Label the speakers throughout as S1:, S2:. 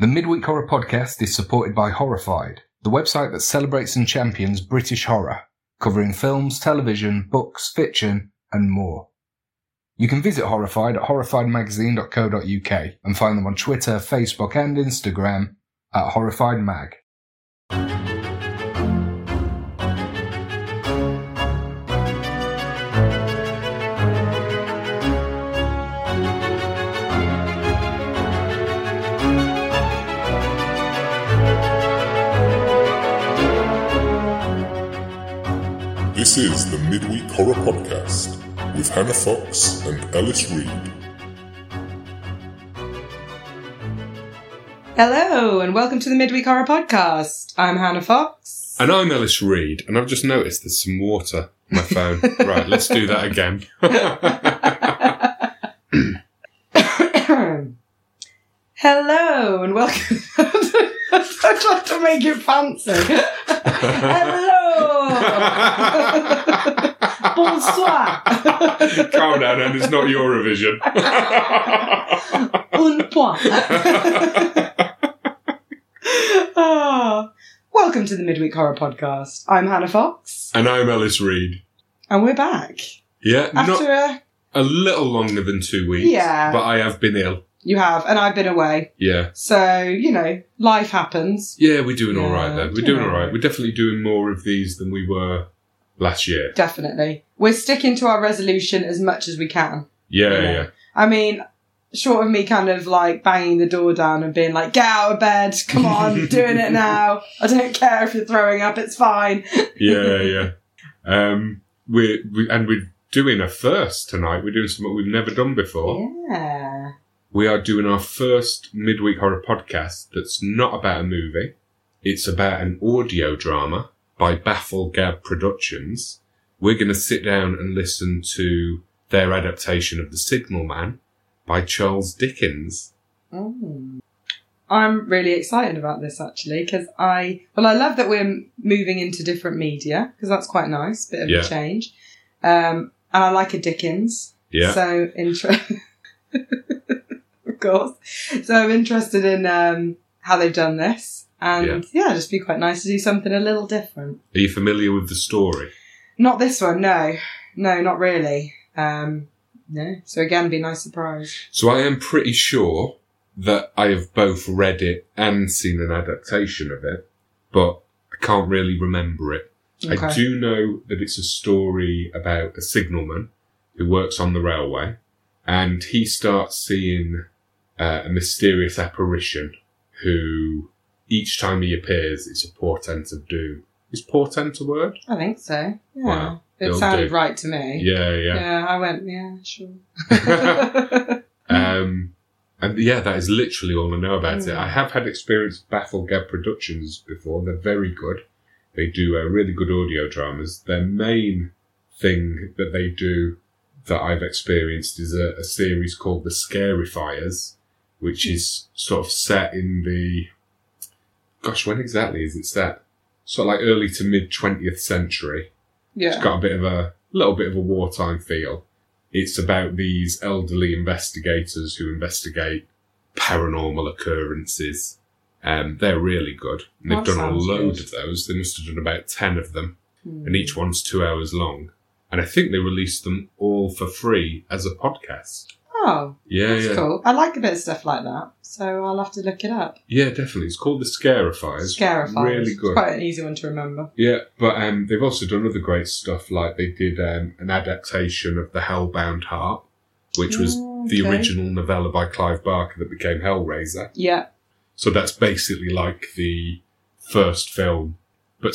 S1: The Midweek Horror Podcast is supported by Horrified, the website that celebrates and champions British horror, covering films, television, books, fiction, and more. You can visit Horrified at horrifiedmagazine.co.uk and find them on Twitter, Facebook, and Instagram at horrifiedmag.
S2: This is the Midweek Horror Podcast with Hannah Fox and Ellis Reed.
S3: Hello, and welcome to the Midweek Horror Podcast. I'm Hannah Fox.
S4: And I'm Ellis Reed, and I've just noticed there's some water on my phone. right, let's do that again.
S3: Hello, and welcome. I tried to make it fancy. Hello. Bonsoir.
S4: Calm down, and it's not Eurovision.
S3: Un point. Ah. welcome to the Midweek Horror Podcast. I'm Hannah Fox,
S4: and I'm Ellis Reed.
S3: and we're back
S4: Yeah,
S3: after
S4: not
S3: a.
S4: a little longer than two weeks.
S3: Yeah.
S4: But I have been ill.
S3: You have, and I've been away.
S4: Yeah.
S3: So, you know, life happens.
S4: Yeah, we're doing all right though. We're
S3: doing all
S4: right. We're definitely doing more of these than we were last year.
S3: Definitely. We're sticking to our resolution as much as we can.
S4: Yeah,
S3: Yeah.
S4: yeah.
S3: I mean, short of me kind of like banging the door down and being like, get out of bed, come on, doing it now. I don't care if you're throwing up, it's fine.
S4: Yeah, yeah. Um, we're, we, and we're doing a first tonight. We're doing something we've never done before.
S3: Yeah.
S4: We are doing our first midweek horror podcast that's not about a movie. It's about an audio drama by Bafflegab Productions. We're going to sit down and listen to their adaptation of The Signalman by Charles Dickens.
S3: Mm. I'm really excited about this actually because I, well, I love that we're moving into different media because that's quite nice, bit of
S4: Yeah.
S3: a change. Um, and I like a Dickens.
S4: Yeah.
S3: So interesting. of course. So I'm interested in um, how they've done this, and yeah. just be quite nice to do something a little different.
S4: Are you familiar with the story?
S3: Not this one, no, no, not really. Um, no. So again, be a nice surprise.
S4: So I am pretty sure that I have both read it and seen an adaptation of it, but I can't really remember it. I do know that it's a story about a signalman who works on the railway, and he starts seeing uh, a mysterious apparition who, each time he appears, it's a portent of doom. Is portent a word?
S3: I think so. Yeah.
S4: Wow.
S3: It sounded
S4: do.
S3: right to me.
S4: Yeah, yeah.
S3: Yeah, I went, yeah, sure.
S4: Um, and yeah, that is literally all I know about it.
S3: Mm.
S4: I have had experience with Bafflegab Productions before. They're very good. They do uh, really good audio dramas. Their main thing that they do that I've experienced is a, a series called The Scarifiers, which is sort of set in the, gosh, when exactly is it set? Sort of like early to mid 20th century.
S3: Yeah.
S4: It's got a bit of a little bit of a wartime feel. It's about these elderly investigators who investigate paranormal occurrences. Um, they're really good. And they've
S3: That
S4: done a load
S3: good.
S4: of those. They must have done about 10 of them,
S3: Hmm.
S4: and each one's two hours long. And I think they released them all for free as a podcast.
S3: Oh,
S4: Yeah,
S3: that's
S4: yeah.
S3: cool. I like a bit of stuff like that, so I'll have to look it up.
S4: Yeah, definitely. It's called The Scarifiers.
S3: Scarifiers.
S4: Really
S3: It's
S4: good.
S3: quite an easy one to remember.
S4: Yeah, but um, they've also done other great stuff. Like they did um, an adaptation of the Hellbound Heart, which was
S3: Mm,
S4: the original novella by Clive Barker that became Hellraiser.
S3: Yeah.
S4: So that's basically like the first film, but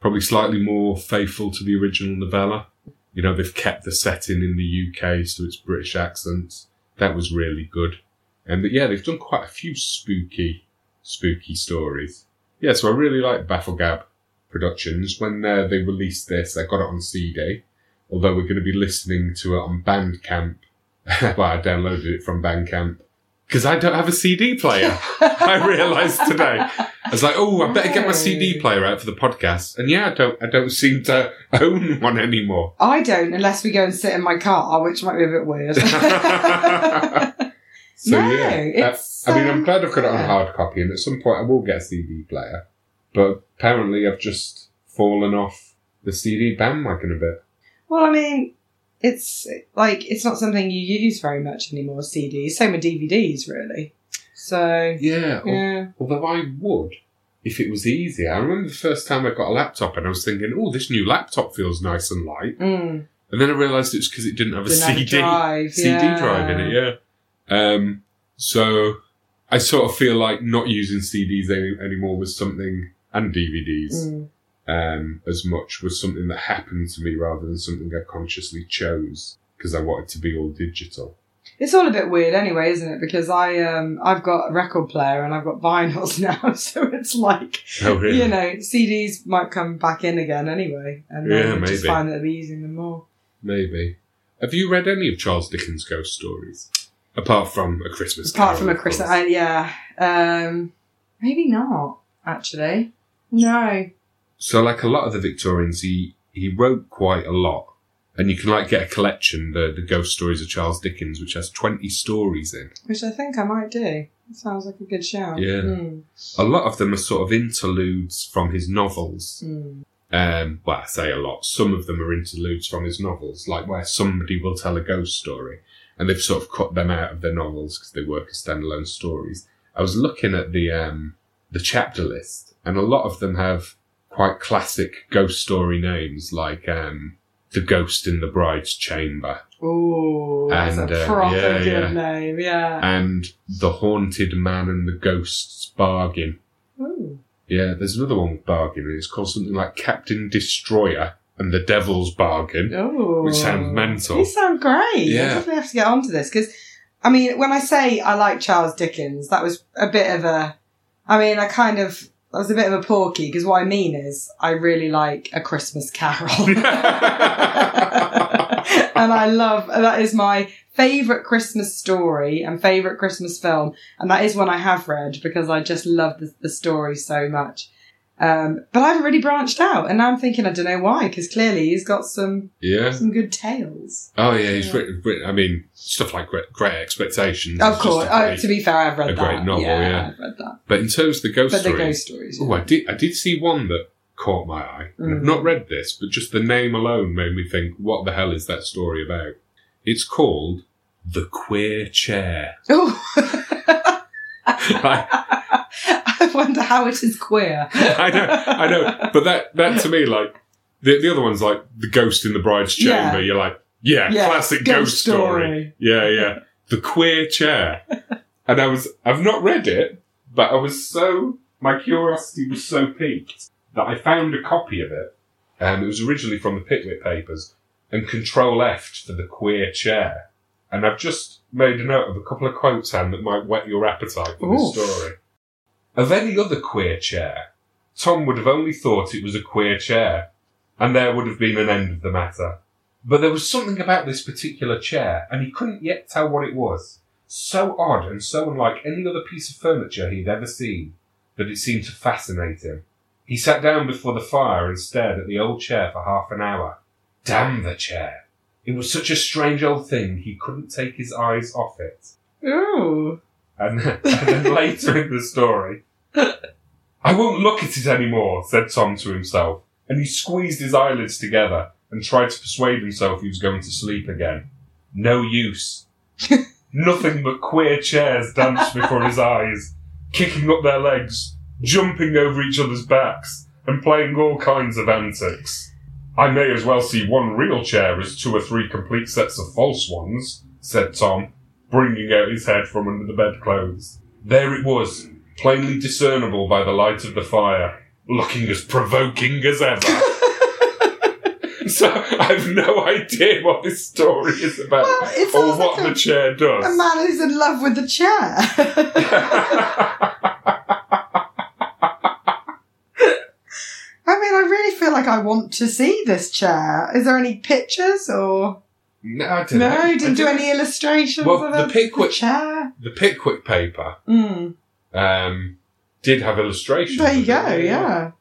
S4: probably slightly more faithful to the original novella. You know, they've kept the setting in the UK, so it's British accents. That was really good. And yeah, they've done quite a few spooky, spooky stories. Yeah, so I really like Bafflegab Productions. When uh, they released this, I got it on CD. Although we're going to be listening to it on Bandcamp. well, I downloaded it from Bandcamp because I don't have a CD player. I realised today. I was like, oh, I better get my CD player out for the podcast. And yeah, I don't, I don't seem to own one anymore.
S3: I don't, unless we go and sit in my car, which might be a bit weird.
S4: So
S3: no,
S4: yeah, Uh,
S3: it's.
S4: I mean, I'm
S3: um,
S4: glad I've got it on hard copy, and at some point I will get a CD player. But apparently, I've just fallen off the CD bandwagon a bit.
S3: Well, I mean, it's like it's not something you use very much anymore. CDs, same with DVDs, really. So
S4: Yeah,
S3: yeah,
S4: although I would if it was easier. I remember the first time I got a laptop, and I was thinking, "Oh, this new laptop feels nice and light,"
S3: mm,
S4: and then I realised it was because it didn't have a
S3: didn't have a
S4: CD.
S3: drive,
S4: CD
S3: yeah.
S4: drive in it, yeah. Um, so I sort of feel like not using CDs any, anymore was something, and DVDs
S3: Mm.
S4: Um, as much was something that happened to me rather than something I consciously chose because I wanted to be all digital.
S3: It's all a bit weird, anyway, isn't it? Because I um I've got a record player and I've got vinyls now, so it's like
S4: Oh, really?
S3: you know CDs might come back in again anyway, and then
S4: Yeah,
S3: we just find that we're using them more.
S4: Maybe. Have you read any of Charles Dickens' ghost stories? Apart from A Christmas
S3: Apart
S4: Carol,
S3: from a Christmas. I, yeah, um, maybe not actually. No,
S4: So, like a lot of the Victorians, he, he wrote quite a lot. And you can like get a collection, the, the ghost stories of Charles Dickens, which has 20 stories in.
S3: which I think I might do. That sounds like a good shout.
S4: Yeah.
S3: Mm,
S4: A lot of them are sort of interludes from his novels.
S3: mm.
S4: Um, well, I say a lot. Some of them are interludes from his novels, like where somebody will tell a ghost story, and they've sort of cut them out of their novels because they work as standalone stories. I was looking at the um, the chapter list, and a lot of them have quite classic ghost story names, like um, the ghost in the bride's chamber
S3: Ooh, that's
S4: And,
S3: a
S4: uh,
S3: proper
S4: yeah,
S3: good
S4: yeah.
S3: name. Yeah.
S4: and the haunted man and the ghost's bargain.
S3: Ooh.
S4: Yeah, there's another one with bargain, and it's called something like Captain Destroyer and the Devil's Bargain.
S3: Ooh.
S4: Which sounds mental.
S3: These sound great.
S4: Yeah.
S3: I definitely have to get onto this because, I mean, when I say I like Charles Dickens, that was a bit of a. I mean, I kind of. I was a bit of a porky because what I mean is I really like A Christmas Carol. and I love that is my favorite Christmas story and favorite Christmas film, and that is one I have read because I just love the, the story so much. Um, but I haven't really branched out, and now I'm thinking I don't know why because clearly he's got some
S4: Yeah.
S3: some good tales.
S4: Oh yeah, he's
S3: Yeah.
S4: written, written. I mean, stuff like Great, great Expectations.
S3: Of course,
S4: a
S3: oh,
S4: great-
S3: to be fair, I've read
S4: a
S3: that.
S4: great novel, yeah.
S3: I've read that.
S4: but in terms of the ghost
S3: But the
S4: stories,
S3: ghost stories.
S4: oh, I did. I did see one that caught my eye. And I've
S3: Mm.
S4: not read this, but just the name alone made me think, what the hell is that story about? It's called The Queer Chair.
S3: Oh.
S4: I,
S3: I wonder how it is queer.
S4: I know, I know, but that that to me, like the the other one's like the ghost in the bride's
S3: Yeah.
S4: chamber. You're like, yeah,
S3: Yeah,
S4: classic
S3: ghost
S4: ghost, story.
S3: story.
S4: Yeah, yeah, the queer chair. and I was, I've not read it, but I was so my curiosity was so piqued that I found a copy of it. Um, it was originally from the Pickwick papers, and Control F for the queer chair. And I've just made a note of a couple of quotes, Anne, that might whet your appetite for
S3: Oof.
S4: this story. Of any other queer chair, Tom would have only thought it was a queer chair, and there would have been an end of the matter. But there was something about this particular chair, and he couldn't yet tell what it was. So odd and so unlike any other piece of furniture he had ever seen, that it seemed to fascinate him. He sat down before the fire and stared at the old chair for half an hour. Damn the chair! It was such a strange old thing he couldn't take his eyes off it.
S3: Ooh.
S4: And, and then later in the story, I won't look at it anymore, said Tom to himself, and he squeezed his eyelids together and tried to persuade himself he was going to sleep again. No use. Nothing but queer chairs danced before his eyes, kicking up their legs, jumping over each other's backs, and playing all kinds of antics. I may as well see one real chair as two or three complete sets of false ones, said Tom, bringing out his head from under the bedclothes. There it was, plainly discernible by the light of the fire, looking as provoking as ever. so I've no idea what this story is about,
S3: Well, it
S4: or what
S3: like
S4: the chair does.
S3: A man who's in love with the chair. I mean, I really feel like I want to see this chair. Is there any pictures or
S4: no, I don't
S3: no?
S4: know. I
S3: Didn't do any illustrations
S4: Well,
S3: of
S4: the? Pickwick-
S3: chair.
S4: The Pickwick paper
S3: Mm.
S4: Um, did have illustrations.
S3: There you go.
S4: it,
S3: Yeah.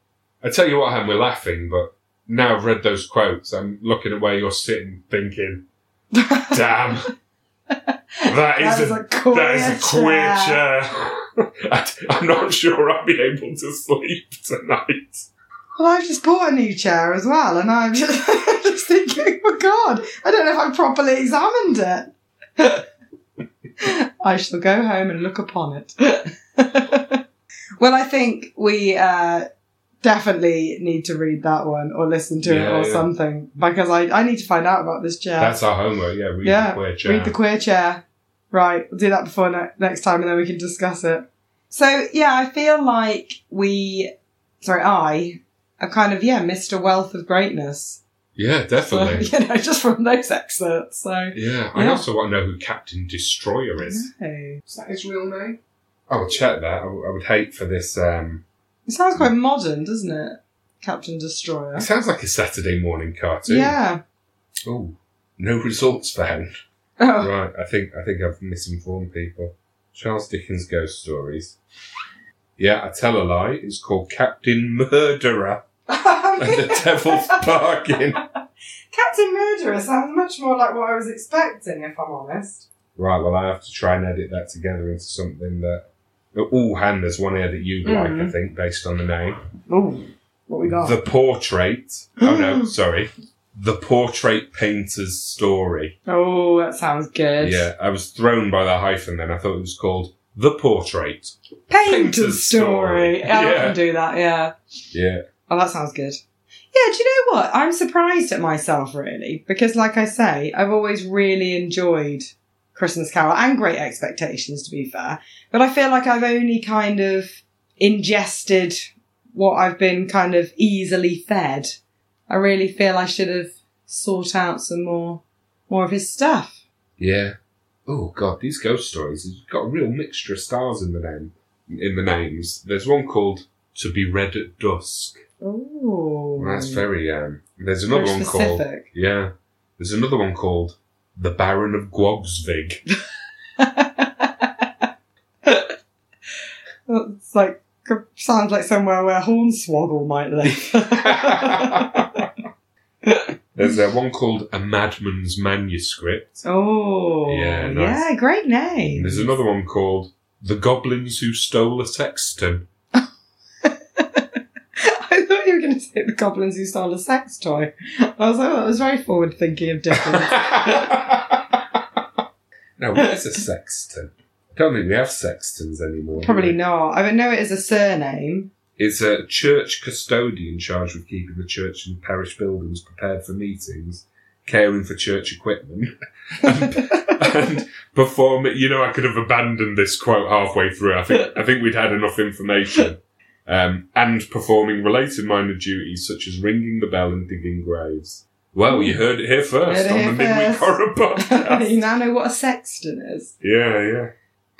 S4: I tell you what, Ham, we're laughing, but now I've read those quotes, I'm looking at where you're sitting, thinking, "Damn, That
S3: That
S4: is,
S3: is
S4: a,
S3: a queer
S4: that is a queer
S3: chair.
S4: chair. I, I'm not sure I'll be able to sleep tonight.
S3: Well, I've just bought a new chair as well, and I'm just, just thinking, oh God, I don't know if I've properly examined it. I shall go home and look upon it. well, I think we uh, definitely need to read that one or listen to it or
S4: yeah.
S3: something because I, I need to find out about this chair.
S4: That's our homework, yeah. Read
S3: Yeah,
S4: the queer chair.
S3: Read the queer chair. Right, we'll do that before ne- next time and then we can discuss it. So, yeah, I feel like we, sorry, I have kind of, yeah, missed a wealth of greatness.
S4: yeah,
S3: So,
S4: definitely.
S3: you know, just from those excerpts. So,
S4: Yeah, I
S3: Yeah.
S4: also want to know who Captain Destroyer is.
S3: no.
S4: Is that his real name? I will check that. I, w- I would hate for this. Um,
S3: It sounds quite modern, doesn't it? Captain Destroyer.
S4: it sounds like a Saturday morning cartoon.
S3: Yeah.
S4: Oh, no results found.
S3: Oh.
S4: Right, I think I think I've misinformed people. Charles Dickens ghost stories. Yeah, I tell a lie. It's called Captain Murderer and the Devil's Bargain.
S3: Captain Murderer sounds much more like what I was expecting, if I'm honest.
S4: Right, well, I have to try and edit that together into something that. Oh, Han, there's one here that you'd like, I
S3: Mm.
S4: think, based on the name.
S3: Ooh, what we got?
S4: The Portrait. Oh, no, sorry. The Portrait Painter's Story.
S3: oh, that sounds good.
S4: Yeah, I was thrown by the hyphen then. I thought it was called The Portrait.
S3: Painter's
S4: Painter's
S3: story.
S4: Story.
S3: Yeah, I can do that, yeah.
S4: Yeah.
S3: Oh, that sounds good. Yeah, do you know what? I'm surprised at myself, really, because, like I say, I've always really enjoyed Christmas Carol and Great Expectations, to be fair. But I feel like I've only kind of ingested what I've been kind of easily fed. I really feel I should have sought out some more, more of his stuff.
S4: Yeah. Oh god, these ghost stories have got a real mixture of stars in the name in the names. There's one called To Be Read at Dusk.
S3: Oh,
S4: That's very um there's another
S3: Very
S4: one called. Yeah. There's another one called The Baron of Grogzwig.
S3: it's like sounds like somewhere where Hornswoggle might live.
S4: There's uh, one called A Madman's Manuscript.
S3: oh,
S4: Yeah, nice.
S3: yeah, great
S4: And
S3: name.
S4: there's another one called The Goblins Who Stole a Sexton.
S3: I thought you to say the goblins who stole a sex toy. I was like, that was very forward thinking of Dickens.
S4: now, what is a sexton? I don't think we have sextons anymore. do
S3: Probably
S4: we?
S3: not. I would know it as a surname.
S4: It's a church custodian charged with keeping the church and parish buildings prepared for meetings, caring for church equipment, and, and performing. You know, I could have abandoned this quote halfway through. I think I think we'd had enough information. Um, and performing related minor duties such as ringing the bell and digging graves. Well, you heard it here first
S3: it
S4: on the
S3: here
S4: Midweek. Horror Podcast.
S3: you now know what a sexton is.
S4: Yeah, yeah.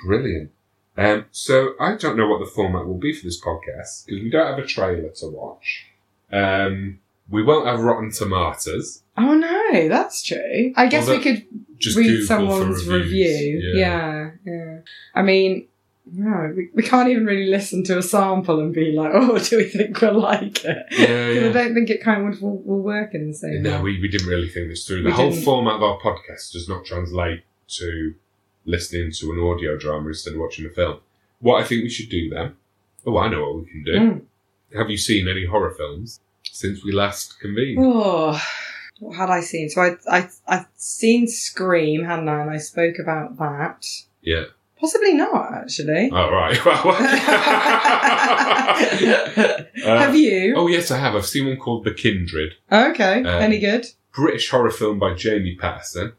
S4: Brilliant. Um, so I don't know what the format will be for this podcast because we don't have a trailer to watch. Um, we won't have Rotten Tomatoes.
S3: Oh no, that's true. I guess we could
S4: Just
S3: read
S4: Google
S3: someone's review. Yeah. yeah, I mean, no, we, we can't even really listen to a sample and be like, oh, do we think we'll like it?
S4: Yeah,
S3: 'Cause I
S4: yeah.
S3: don't think it kind of will, will work in the same
S4: No,
S3: way.
S4: we, we didn't really think this through. The
S3: We
S4: whole
S3: didn't.
S4: format of our podcast does not translate to listening to an audio drama instead of watching a film. What I think we should do then. Oh, I know what we can do.
S3: Mm.
S4: Have you seen any horror films since we last convened?
S3: Oh, what had I seen? So I, I, I've seen Scream, hadn't I? And I spoke about that.
S4: Yeah.
S3: Possibly not, actually.
S4: Oh, right. Uh,
S3: Have you?
S4: Oh yes, I have. I've seen one called The Kindred,
S3: okay.
S4: um,
S3: Any good?
S4: British horror film by Jamie Patterson.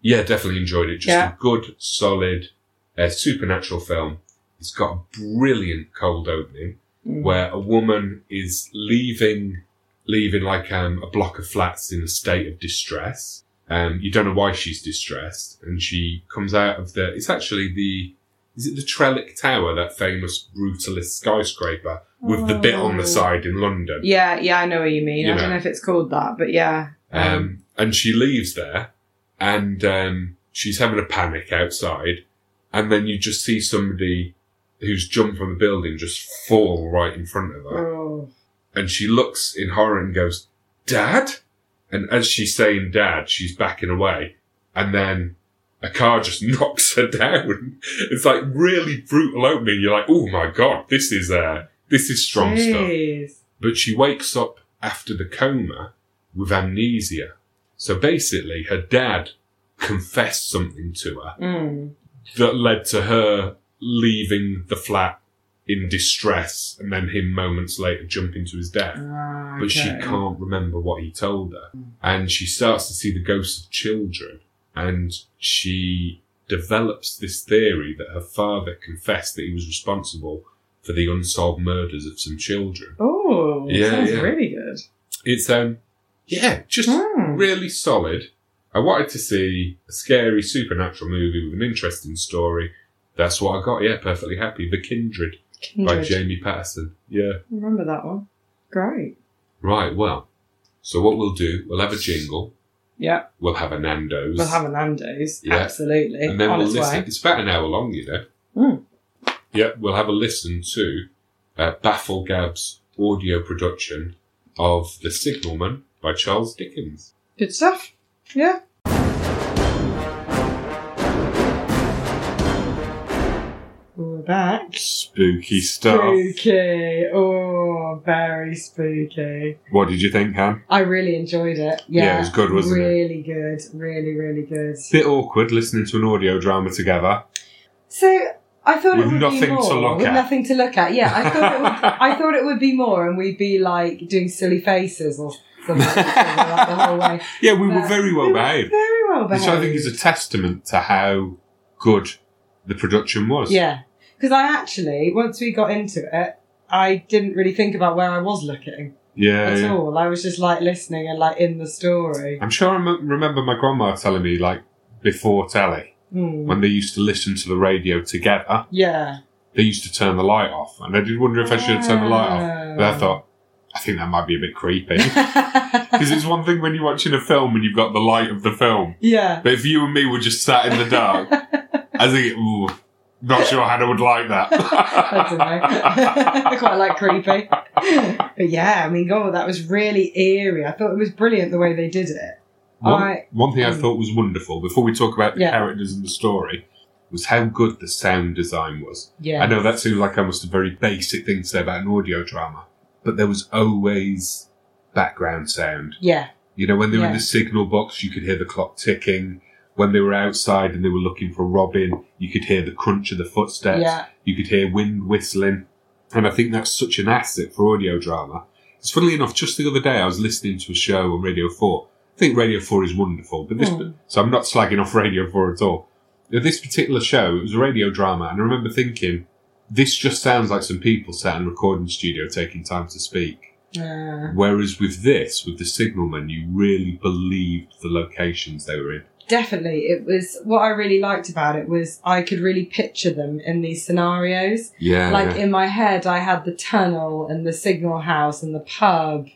S4: Yeah, definitely enjoyed it. Just
S3: Yeah.
S4: a good, solid, uh, supernatural film. It's got a brilliant cold opening
S3: Mm.
S4: where a woman is leaving, leaving like um, a block of flats in a state of distress. Um, you don't know why she's distressed, and she comes out of the. It's actually the. Is it the Trellick Tower, that famous brutalist skyscraper with the bit on the
S3: Oh.
S4: side in London?
S3: Yeah, yeah, I know what you mean.
S4: You
S3: I
S4: know.
S3: don't know if it's called that, but yeah.
S4: Um, and she leaves there, and um, she's having a panic outside, and then you just see somebody who's jumped from the building just fall right in front of her,
S3: oh.
S4: and she looks in horror and goes, "Dad," and as she's saying "Dad," she's backing away, and then a car just knocks her down. It's like really brutal opening. You're like, oh my god, this is uh, this is strong stuff. But she wakes up after the coma with amnesia. So basically, her dad confessed something to her
S3: Mm.
S4: that led to her leaving the flat in distress and then him moments later jumping to his death.
S3: Ah,
S4: But she can't remember what he told her. And she starts to see the ghosts of children and she develops this theory that her father confessed that he was responsible for the unsolved murders of some children.
S3: Oh,
S4: Yeah,
S3: sounds
S4: yeah.
S3: really good.
S4: It's um yeah, just
S3: Hmm.
S4: really solid. I wanted to see a scary supernatural movie with an interesting story. That's what I got. Yeah, perfectly happy. The Kindred, by Jamie Patterson. Yeah.
S3: Remember that one? Great.
S4: Right. Well, so what we'll do, we'll have a jingle.
S3: Yeah,
S4: We'll have a Nando's.
S3: we'll have a Nando's.
S4: Yeah.
S3: Absolutely.
S4: and then
S3: On
S4: we'll
S3: its
S4: listen.
S3: way.
S4: It's about an hour long, you know.
S3: Mm.
S4: Yeah, we'll have a listen to uh, Bafflegab's audio production of The Signalman by Charles Dickens.
S3: Good stuff. Yeah. Back.
S4: Spooky stuff.
S3: Spooky. Oh, very spooky.
S4: What did you think, Han?
S3: I really enjoyed it. Yeah,
S4: Yeah, it was good, wasn't it?
S3: really good. Really, really good.
S4: Bit awkward listening to an audio drama together.
S3: So I thought
S4: With
S3: it would
S4: nothing
S3: be
S4: to look
S3: with
S4: at.
S3: nothing to look at. Yeah, I thought it would, I thought it would be more, and we'd be like doing silly faces or something like that the whole way.
S4: Yeah, we were very well
S3: were
S4: behaved.
S3: Very well
S4: Which
S3: behaved.
S4: I think is a testament to how good the production was.
S3: Yeah, because I actually once we got into it, I didn't really think about where I was looking
S4: Yeah,
S3: at
S4: yeah.
S3: all. I was just like listening and like in the story.
S4: I'm sure I remember my grandma telling me, like, before telly,
S3: Hmm.
S4: when they used to listen to the radio together,
S3: Yeah.
S4: they used to turn the light off. And I did wonder if I should have turned the light off. But I
S3: Oh.
S4: thought, I think that might be a bit creepy. Because it's one thing when you're watching a film and you've got the light of the film.
S3: yeah.
S4: But if you and me were just sat in the dark, I think, ooh, not sure Hannah would like that.
S3: I don't know. I quite like creepy. But yeah, I mean, God, that was really eerie. I thought it was brilliant the way they did it.
S4: One,
S3: I-
S4: one thing I
S3: Mm.
S4: thought was wonderful, before we talk about the
S3: Yeah.
S4: characters and the story, was how good the sound design was.
S3: Yeah.
S4: I know that seems like almost a very basic thing to say about an audio drama, but there was always background sound.
S3: Yeah.
S4: You know, when they were in the signal box, you could hear the clock ticking. When they were outside and they were looking for Robin, you could hear the crunch of the footsteps.
S3: Yeah.
S4: You could hear wind whistling. And I think that's such an asset for audio drama. It's funnily enough, just the other day I was listening to a show on Radio 4. I think Radio 4 is wonderful, but this,
S3: Mm.
S4: so I'm not slagging off Radio 4 at all. Now, This particular show, it was a radio drama, and I remember thinking, this just sounds like some people sat in a recording studio taking time to speak.
S3: Uh,
S4: Whereas with this, with the signalman, you really believed the locations they were in.
S3: Definitely. It was what I really liked about it was I could really picture them in these scenarios.
S4: Yeah.
S3: like in my head, I had the tunnel and the signal house and the pub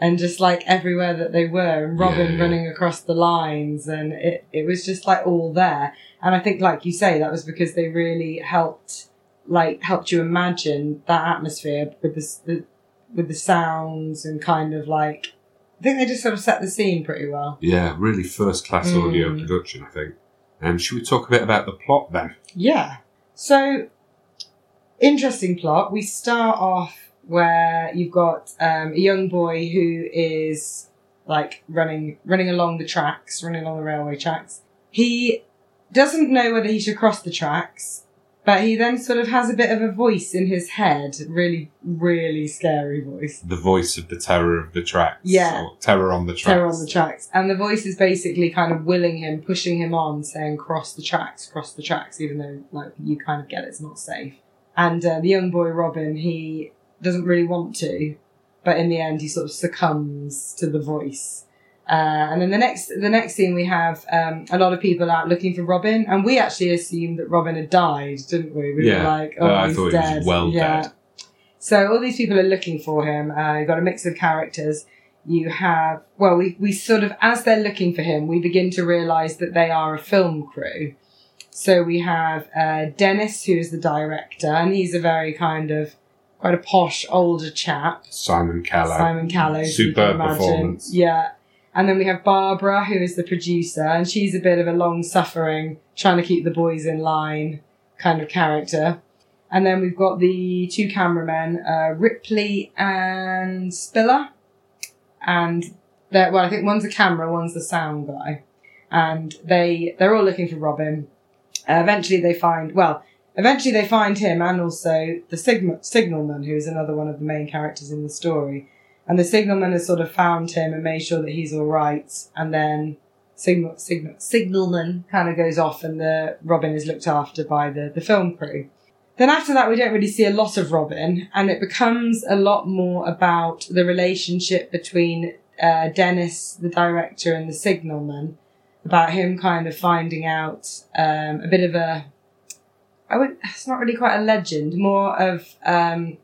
S3: and just like everywhere that they were and Robin
S4: Yeah, yeah.
S3: running across the lines and it, it was just like all there. And I think, like you say, that was because they really helped, like, helped you imagine that atmosphere with the, the with the sounds and kind of like, I think they just sort of set the scene pretty well.
S4: yeah, really first class audio
S3: Mm.
S4: production, I think. And should we talk a bit about the plot then?
S3: Yeah. So, interesting plot. We start off where you've got um, a young boy who is like running running along the tracks, running along the railway tracks. He doesn't know whether he should cross the tracks, but he then sort of has a bit of a voice in his head, really, really scary voice.
S4: The voice of the terror of the tracks.
S3: Yeah.
S4: Or terror on the tracks.
S3: Terror on the tracks. And the voice is basically kind of willing him, pushing him on, saying, cross the tracks, cross the tracks, even though, like, you kind of get it's not safe. And uh, the young boy, Robin, he doesn't really want to, but in the end, he sort of succumbs to the voice. Uh, and then the next, the next scene we have um, a lot of people out looking for Robin, and we actually assumed that Robin had died, didn't we? We
S4: Yeah.
S3: were like, "Oh,
S4: Uh, I
S3: he's
S4: thought he was
S3: dead."
S4: well
S3: yeah.
S4: dead.
S3: So all these people are looking for him. Uh, you've got a mix of characters. You have, well, we, we sort of, as they're looking for him, we begin to realise that they are a film crew. So we have uh, Dennis, who is the director, and he's a very kind of, quite a posh older chap.
S4: Simon Callow.
S3: Simon Callow.
S4: Superb performance.
S3: Yeah. And then we have Barbara, who is the producer, and she's a bit of a long suffering, trying to keep the boys in line kind of character. And then we've got the two cameramen, uh, Ripley and Spiller. And they're, well, I think one's the camera, one's the sound guy. And they, they're all looking for Robin. Uh, eventually they find, well, eventually they find him and also the signal, signalman, who is another one of the main characters in the story. And the signalman has sort of found him and made sure that he's all right. And then signal, signal, signalman kind of goes off and the Robin is looked after by the, the film crew. Then after that, we don't really see a lot of Robin and it becomes a lot more about the relationship between uh, Dennis, the director, and the signalman about him kind of finding out um, a bit of a I would it's not really quite a legend, more of um,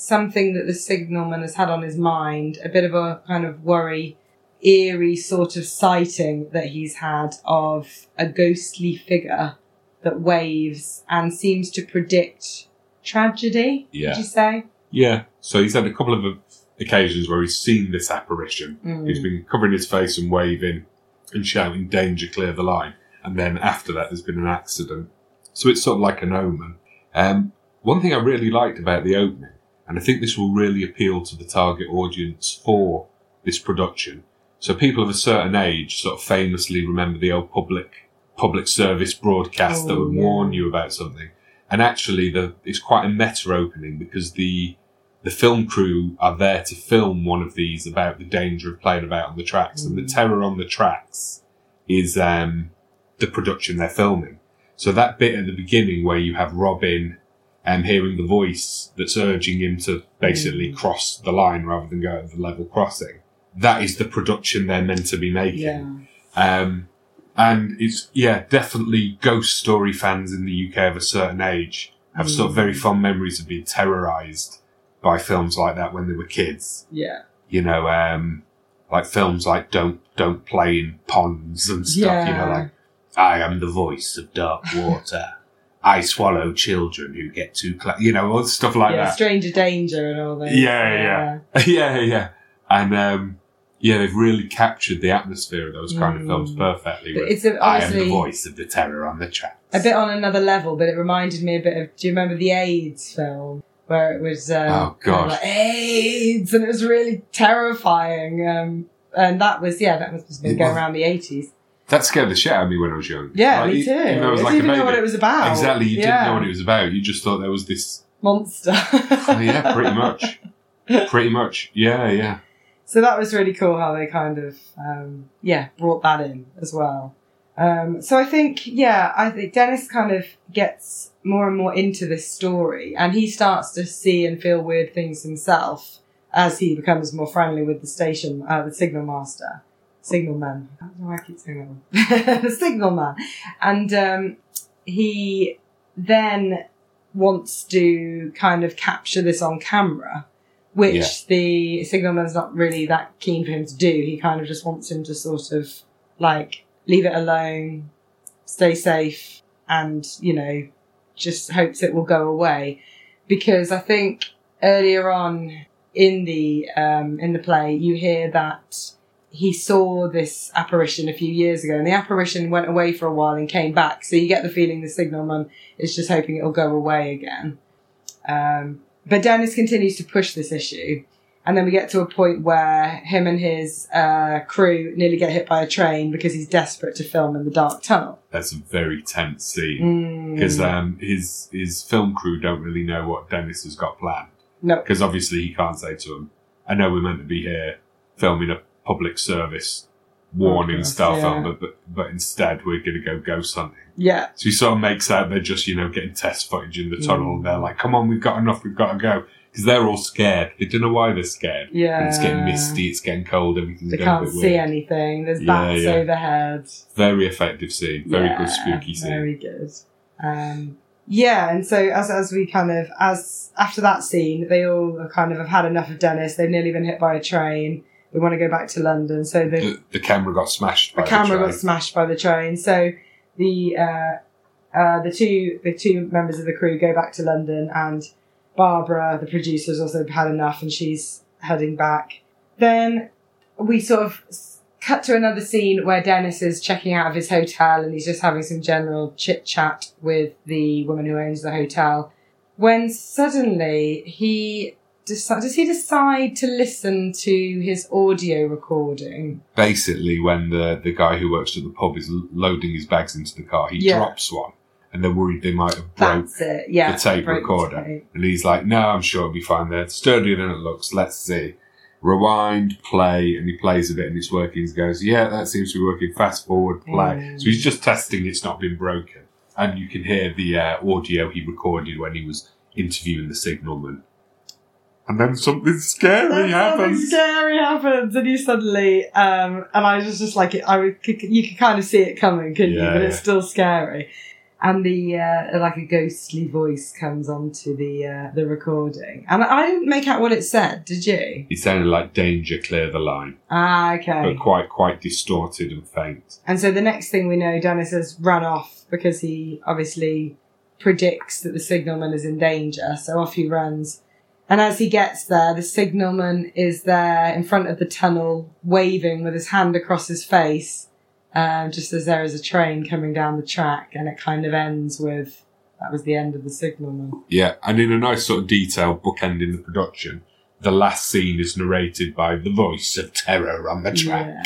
S3: something that the signalman has had on his mind, a bit of a kind of worry, eerie sort of sighting that he's had of a ghostly figure that waves and seems to predict tragedy.
S4: Yeah.
S3: Would you say?
S4: Yeah. So he's had a couple of occasions where he's seen this apparition.
S3: Mm.
S4: He's been covering his face and waving and shouting, danger, clear the line. And then after that, there's been an accident. So it's sort of like an omen. Um, one thing I really liked about the opening, and I think this will really appeal to the target audience for this production. So people of a certain age sort of famously remember the old public public service broadcast that
S3: Oh,
S4: would
S3: yeah.
S4: warn you about something. And actually, the, it's quite a meta opening because the the film crew are there to film one of these about the danger of playing about on the tracks, and the
S3: Mm.
S4: terror on the tracks is um, the production they're filming. So that bit at the beginning where you have Robin um, hearing the voice that's urging him to basically
S3: Mm.
S4: cross the line rather than go at the level crossing, that is the production they're meant to be making.
S3: Yeah.
S4: Um, and it's, yeah, definitely ghost story fans in the UK of a certain age have sort of very
S3: Mm.
S4: fond memories of being terrorized by films like that when they were kids.
S3: Yeah.
S4: You know, um, like films like Don't, Don't Play in Ponds and stuff, you know, like, I am the voice of dark water. I swallow children who get too close, you know, all stuff like
S3: yeah,
S4: that.
S3: Stranger Danger and all that.
S4: Yeah, yeah. yeah, yeah. Yeah. And, um, yeah, they've really captured the atmosphere of those kind of
S3: Mm.
S4: films perfectly.
S3: But
S4: with,
S3: it's a,
S4: I am the voice of the terror on the tracks.
S3: a bit on another level, but it reminded me a bit of. Do you remember the AIDS film where it was? Um,
S4: Oh,
S3: kind of
S4: gosh.
S3: like, AIDS, and it was really terrifying. Um, and that was yeah, that must have been
S4: It
S3: going
S4: was.
S3: around the eighties.
S4: That scared the shit out of me when I was young.
S3: Yeah,
S4: Like,
S3: me too.
S4: Even I was like
S3: didn't even know what it was about.
S4: Exactly, you
S3: Yeah.
S4: didn't know what it was about. You just thought there was this.
S3: Monster.
S4: Oh, yeah, pretty much. pretty much. Yeah, yeah.
S3: So that was really cool how they kind of, um, yeah, brought that in as well. Um, so I think, yeah, I think Dennis kind of gets more and more into this story and he starts to see and feel weird things himself as he becomes more friendly with the station, uh, the signal master, signal man. I why I keep saying that. the signal man. And, um, he then wants to kind of capture this on camera which
S4: Yeah.
S3: the signalman's not really that keen for him to do. He kind of just wants him to sort of like leave it alone, stay safe, and you know, just hopes it will go away. Because I think earlier on in the um, in the play, you hear that he saw this apparition a few years ago, and the apparition went away for a while and came back. So you get the feeling the signalman is just hoping it'll go away again. Um, but Dennis continues to push this issue. And then we get to a point where him and his uh, crew nearly get hit by a train because he's desperate to film in the dark tunnel.
S4: That's a very tense scene.
S3: Mm.
S4: Because um, his his film crew don't really know what Dennis has got planned.
S3: no,
S4: Because obviously he can't say to them, I know we're meant to be here filming a public service warning
S3: Podcast,
S4: style
S3: yeah.
S4: film, but, but but instead we're going to go ghost hunting.
S3: yeah,
S4: So he sort of makes out they're just, you know, getting test footage in the tunnel
S3: Mm.
S4: and they're like, come on, we've got enough, we've got to go. Because they're all scared. They don't know why they're scared.
S3: yeah.
S4: And it's getting misty, it's getting cold, everything's
S3: They
S4: going a
S3: can't
S4: bit
S3: see
S4: weird.
S3: anything. There's
S4: Yeah,
S3: bats
S4: yeah.
S3: overhead.
S4: Very effective scene. Very
S3: Yeah,
S4: good spooky scene.
S3: Very good. Um, yeah, and so as as we kind of as after that scene, they all kind of have had enough of Dennis. They've nearly been hit by a train. We want to go back to London, so the
S4: The, the camera got smashed by
S3: the camera
S4: the
S3: got smashed by the train. So the uh, uh, the two the two members of the crew go back to London, and Barbara, the producer, has also had enough, and she's heading back. Then we sort of cut to another scene where Dennis is checking out of his hotel and he's just having some general chit chat with the woman who owns the hotel. When suddenly he deci- does he decide to listen to his audio recording?
S4: Basically, when the, the guy who works at the pub is loading his bags into the car, he
S3: Yeah.
S4: drops one, and they're worried they might have broke.
S3: Yeah,
S4: the tape recorder.
S3: tape.
S4: And he's like, "No, I'm sure it'll be fine. They're sturdier than it looks. Let's see." Rewind, play, and he plays a bit, and it's working. He goes, "Yeah, that seems to be working." Fast forward, play.
S3: Mm.
S4: So he's just testing it's not been broken, and you can hear the uh, audio he recorded when he was interviewing the signalman. And then something scary
S3: Then something
S4: happens.
S3: scary happens, and you suddenly, um, and I was just like, I would, you could kind of see it coming, couldn't you?
S4: Yeah,
S3: But it's still scary. And the uh, like a ghostly voice comes onto the uh, the recording, and I didn't make out what it said. Did you?
S4: It sounded like danger, clear the line,
S3: Ah, okay.
S4: but quite quite distorted and faint.
S3: And so the next thing we know, Dennis has run off because he obviously predicts that the signalman is in danger. So off he runs. And as he gets there, the signalman is there in front of the tunnel, waving with his hand across his face, um, just as there is a train coming down the track. And it kind of ends with that was the end of the signalman.
S4: Yeah, and in a nice sort of detail bookending the production, the last scene is narrated by the voice of terror on the track.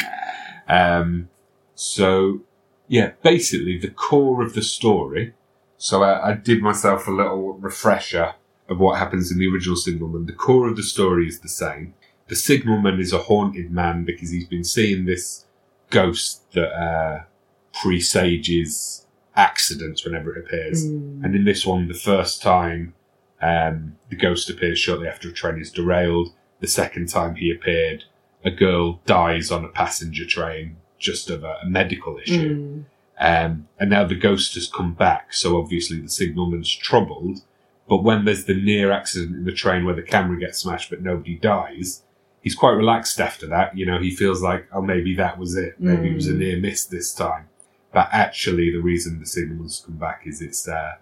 S3: Yeah.
S4: Um, so, yeah, basically the core of the story. So I, I did myself a little refresher of what happens in the original Signalman. The core of the story is the same. The Signalman is a haunted man because he's been seeing this ghost that uh, presages accidents whenever it appears.
S3: Mm.
S4: And in this one, the first time um, the ghost appears shortly after a train is derailed. The second time he appeared, a girl dies on a passenger train just of a, a medical issue.
S3: Mm.
S4: Um, and now the ghost has come back, so obviously the signalman's troubled. But when there's the near accident in the train where the camera gets smashed but nobody dies, he's quite relaxed after that. You know, he feels like, oh, maybe that was it. Maybe it was a
S3: Mm.
S4: near miss this time. But actually, the reason the signalman's come back is it's uh,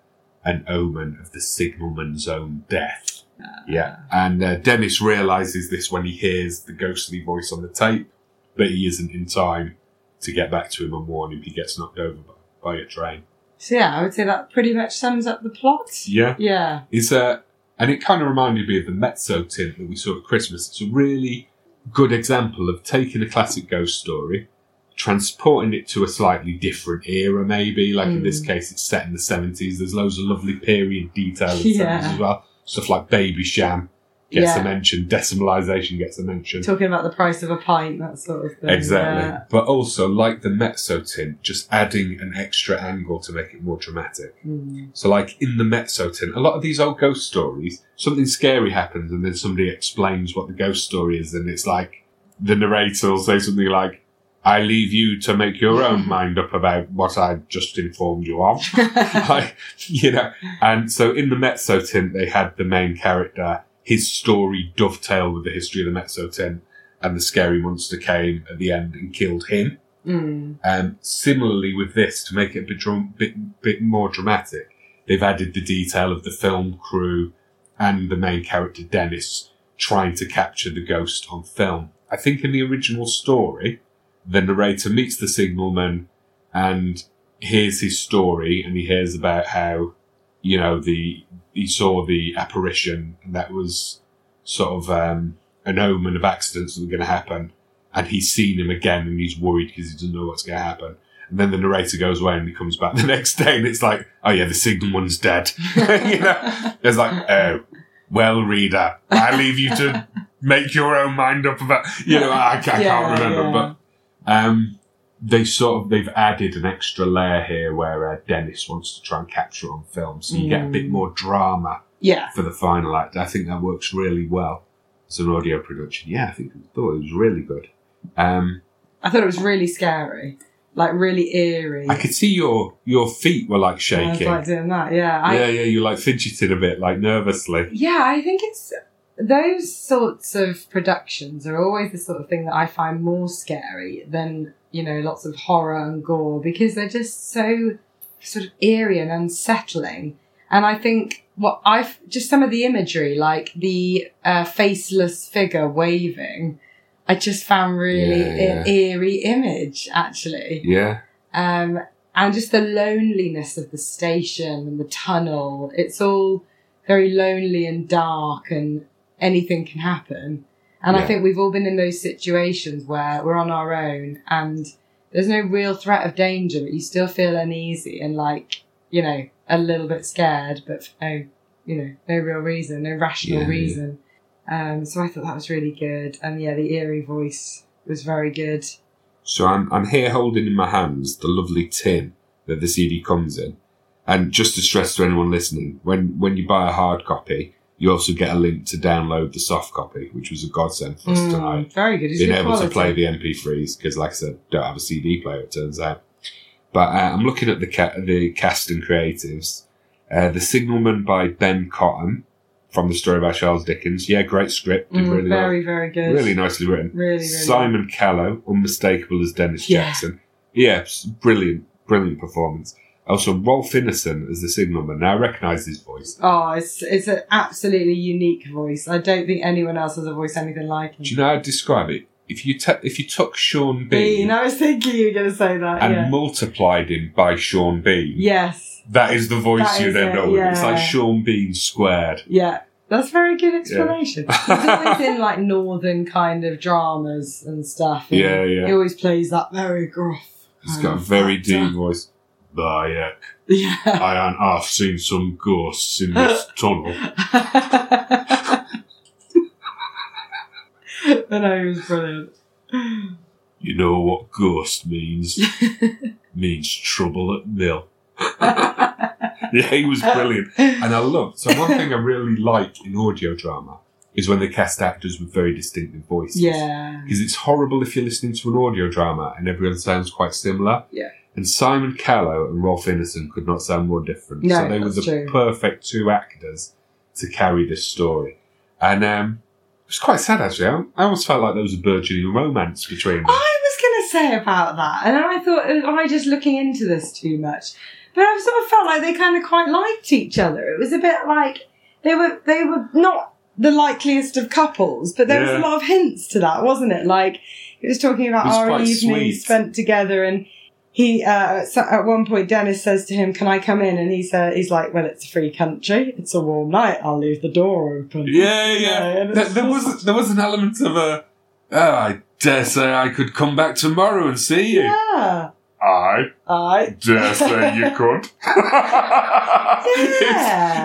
S4: an omen of the signalman's own death. Yeah. And uh, Dennis realizes this when he hears the ghostly voice on the tape, but he isn't in time to get back to him and warn him he gets knocked over by, by a train.
S3: So yeah, I would say that pretty much sums up the plot.
S4: Yeah.
S3: Yeah.
S4: It's a, and it kind of reminded me of the Mezzotint that we saw at Christmas. It's a really good example of taking a classic ghost story, transporting it to a slightly different era, maybe. Like in this
S3: Mm.
S4: case, it's set in the 70s. There's loads of lovely period detail in the
S3: Yeah.
S4: 70s as well. Stuff like Babycham gets
S3: Yeah.
S4: a mention, decimalisation gets a mention.
S3: Talking about the price of a pint, that sort of thing.
S4: Exactly.
S3: Yeah.
S4: But also, like the mezzotint, just adding an extra angle to make it more dramatic.
S3: Mm.
S4: So, like in the mezzotint, a lot of these old ghost stories, something scary happens and then somebody explains what the ghost story is, and it's like the narrator will say something like, I leave you to make your own mind up about what I just informed you of. like, you know, and so in the mezzo tint, they had the main character, his story dovetailed with the history of the mezzotint, and the scary monster came at the end and killed him.
S3: Mm.
S4: Um, similarly with this, to make it a bit, bit, bit more dramatic, they've added the detail of the film crew and the main character Dennis trying to capture the ghost on film. I think in the original story, the narrator meets the signalman and hears his story and he hears about how, you know, the, he saw the apparition and that was sort of, um, an omen of accidents that were going to happen and he's seen him again and he's worried because he doesn't know what's going to happen. And then the narrator goes away and he comes back the next day and it's like, oh yeah, the signal one's dead. you know, it's like, oh, well, reader, I leave you to make your own mind up about, you know, I, I can't remember,
S3: yeah.
S4: but, um, they sort of, they've added an extra layer here where uh, Dennis wants to try and capture on film. So you get a bit
S3: Mm.
S4: more drama
S3: Yeah.
S4: for the final act. I think that works really well as an audio production. Yeah, I think I thought it was really good. Um,
S3: I thought it was really scary. Like really eerie.
S4: I could see your your feet were like
S3: I was
S4: shaking.
S3: like doing that, yeah. I,
S4: yeah, yeah, you like fidgeted a bit, like nervously.
S3: Yeah, I think it's those sorts of productions are always the sort of thing that I find more scary than, you know, lots of horror and gore because they're just so sort of eerie and unsettling. And I think what I've just some of the imagery, like the uh, faceless figure waving, I just found really
S4: Yeah, yeah.
S3: an eerie image, actually.
S4: Yeah.
S3: Um, and just the loneliness of the station and the tunnel. It's all very lonely and dark, and anything can happen. And
S4: Yeah.
S3: I think we've all been in those situations where we're on our own and there's no real threat of danger, but you still feel uneasy and like, you know, a little bit scared, but for no, you know, no real reason, no rational
S4: Yeah, yeah.
S3: reason. Um, so I thought that was really good. And yeah, the eerie voice was very good.
S4: So I'm I'm here holding in my hands the lovely tin that the CD comes in. And just to stress to anyone listening, when when you buy a hard copy, you also get a link to download the soft copy, which was a godsend for us
S3: Mm,
S4: tonight.
S3: very good. It's
S4: Being
S3: good
S4: able
S3: quality.
S4: to play the MP3s because, like I said, don't have a CD player. It turns out. But uh, I'm looking at the ca- the cast and creatives. Uh, the Signalman by Ben Cotton from the story by Charles Dickens. Yeah, great script.
S3: Mm,
S4: really well.
S3: very, very good.
S4: Really nicely written.
S3: Really, really.
S4: Simon Callow, unmistakable as Dennis
S3: Yeah.
S4: Jackson. Yeah, brilliant, brilliant performance. Oh, also, Rolf Innocent as the signalman. Now, I recognise his voice.
S3: Oh, it's it's an absolutely unique voice. I don't think anyone else has a voice anything like him.
S4: Do you know how to describe it? If you ta- if you took Sean Bean
S3: Bean. I was thinking you were going to say that.
S4: and
S3: yeah.
S4: multiplied him by Sean Bean,
S3: yes.
S4: that is the voice
S3: That
S4: you
S3: is
S4: then
S3: it,
S4: know. with. It's like
S3: yeah.
S4: Sean Bean squared.
S3: Yeah. That's a very good explanation. He's always in like northern kind of dramas and stuff. and
S4: Yeah, yeah.
S3: He always plays that very gruff.
S4: He's
S3: kind
S4: got a
S3: of
S4: very deep voice.
S3: Yeah.
S4: I ain't half seen some ghosts in this tunnel.
S3: I was brilliant.
S4: You know what ghost means? means trouble at mill. yeah, he was brilliant. And I love, so one thing I really like in audio drama is when they cast actors with very distinctive voices.
S3: Yeah.
S4: Because it's horrible if you're listening to an audio drama and everyone sounds quite similar.
S3: Yeah.
S4: And Simon Callow and Rolf Innocent could not sound more different.
S3: No,
S4: so they were the
S3: true.
S4: perfect two actors to carry this story. And um, it was quite sad actually. I, I almost felt like there was a burgeoning romance between them.
S3: I was going to say about that, and I thought, am I just looking into this too much? But I sort of felt like they kind of quite liked each other. It was a bit like they were they were not the likeliest of couples, but there was a lot of hints to that, wasn't it? Like it was talking about
S4: It was
S3: our
S4: quite
S3: evenings
S4: sweet.
S3: spent together, and he uh, at one point Dennis says to him, "Can I come in?" And he said, "He's like, well, it's a free country. It's a warm night. I'll leave the door open."
S4: Yeah,
S3: Yeah,
S4: yeah. There, there was there was an element of a. Oh, I dare say I could come back tomorrow and see you.
S3: Yeah,
S4: I
S3: I
S4: dare say you could.
S3: Yeah.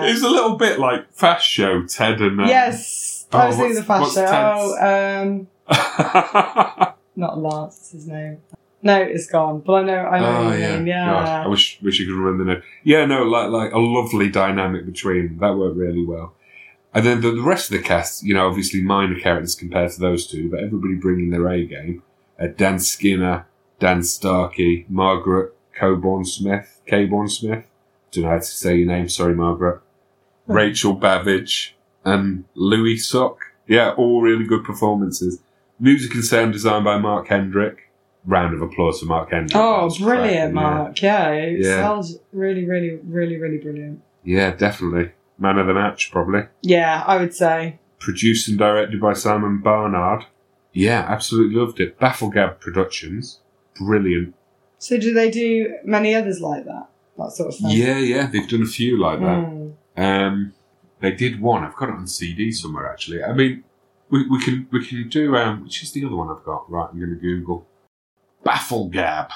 S4: it's, it's a little bit like Fast Show, Ted and. Um,
S3: Yes,
S4: Oh,
S3: I was thinking the fast show. Oh, um, not Lance, his name? No, it's gone. But I know, I know
S4: oh
S3: his
S4: yeah,
S3: Yeah,
S4: I wish wish you could remember the name. Yeah, no, like like a lovely dynamic between them. that worked really well. And then the, the rest of the cast, you know, obviously minor characters compared to those two, but everybody bringing their A game. Uh, Dan Skinner, Dan Starkey, Margaret Coburn Smith, Cabourn Smith. Don't know how to say your name. Sorry, Margaret. Rachel Babbage and Louis Sock. Yeah, all really good performances. Music and sound design by Mark Hendrick. Round of applause for Mark. That
S3: Oh, brilliant,
S4: cracking, yeah.
S3: Mark. Yeah, it
S4: Yeah.
S3: sounds really, really, really, really brilliant.
S4: Yeah, definitely. Man of the match, probably.
S3: Yeah, I would say.
S4: Produced and directed by Simon Barnard. Yeah, absolutely loved it. Bafflegab Productions. Brilliant.
S3: So, do they do many others like that? That sort of thing?
S4: Yeah, yeah, they've done a few like that.
S3: Mm.
S4: Um, they did one. I've got it on CD somewhere, actually. I mean, we, we can we can do. Um, which is the other one I've got? Right, I'm going to Google. Bafflegab.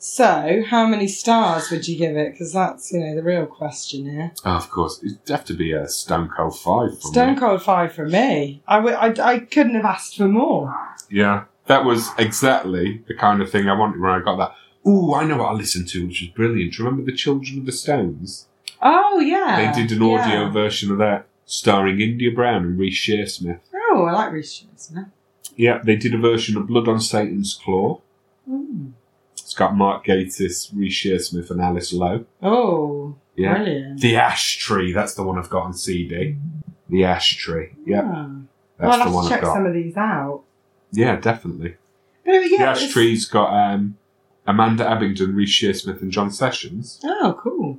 S3: So, how many stars would you give it? Because that's, you know, the real question here.
S4: Oh, of course, it'd have to be a Stone Cold Five. From
S3: Stone
S4: me.
S3: Cold 5 for me. I w- I, I couldn't have asked for more.
S4: Yeah, that was exactly the kind of thing I wanted when I got that. Ooh, I know what I listened to, which was brilliant. Remember the Children of the Stones?
S3: Oh, yeah.
S4: They did an audio
S3: yeah.
S4: version of that, starring India Brown and Reece Shearsmith.
S3: Oh, I like Reece Shearsmith.
S4: Yeah, they did a version of Blood on Satan's Claw.
S3: Mm.
S4: It's got Mark Gatiss, Reece Shearsmith, and Alice Lowe.
S3: Oh,
S4: Yeah.
S3: brilliant.
S4: The Ash Tree, that's the one I've got on CD. The Ash Tree. Yeah,
S3: Ah.
S4: that's
S3: well, I'll
S4: the one
S3: to
S4: I've
S3: check some of these out.
S4: Yeah, definitely.
S3: But yeah,
S4: the Ash
S3: it's-
S4: Tree's got um, Amanda Abbington, Reece Shearsmith, and John Sessions.
S3: Oh, cool.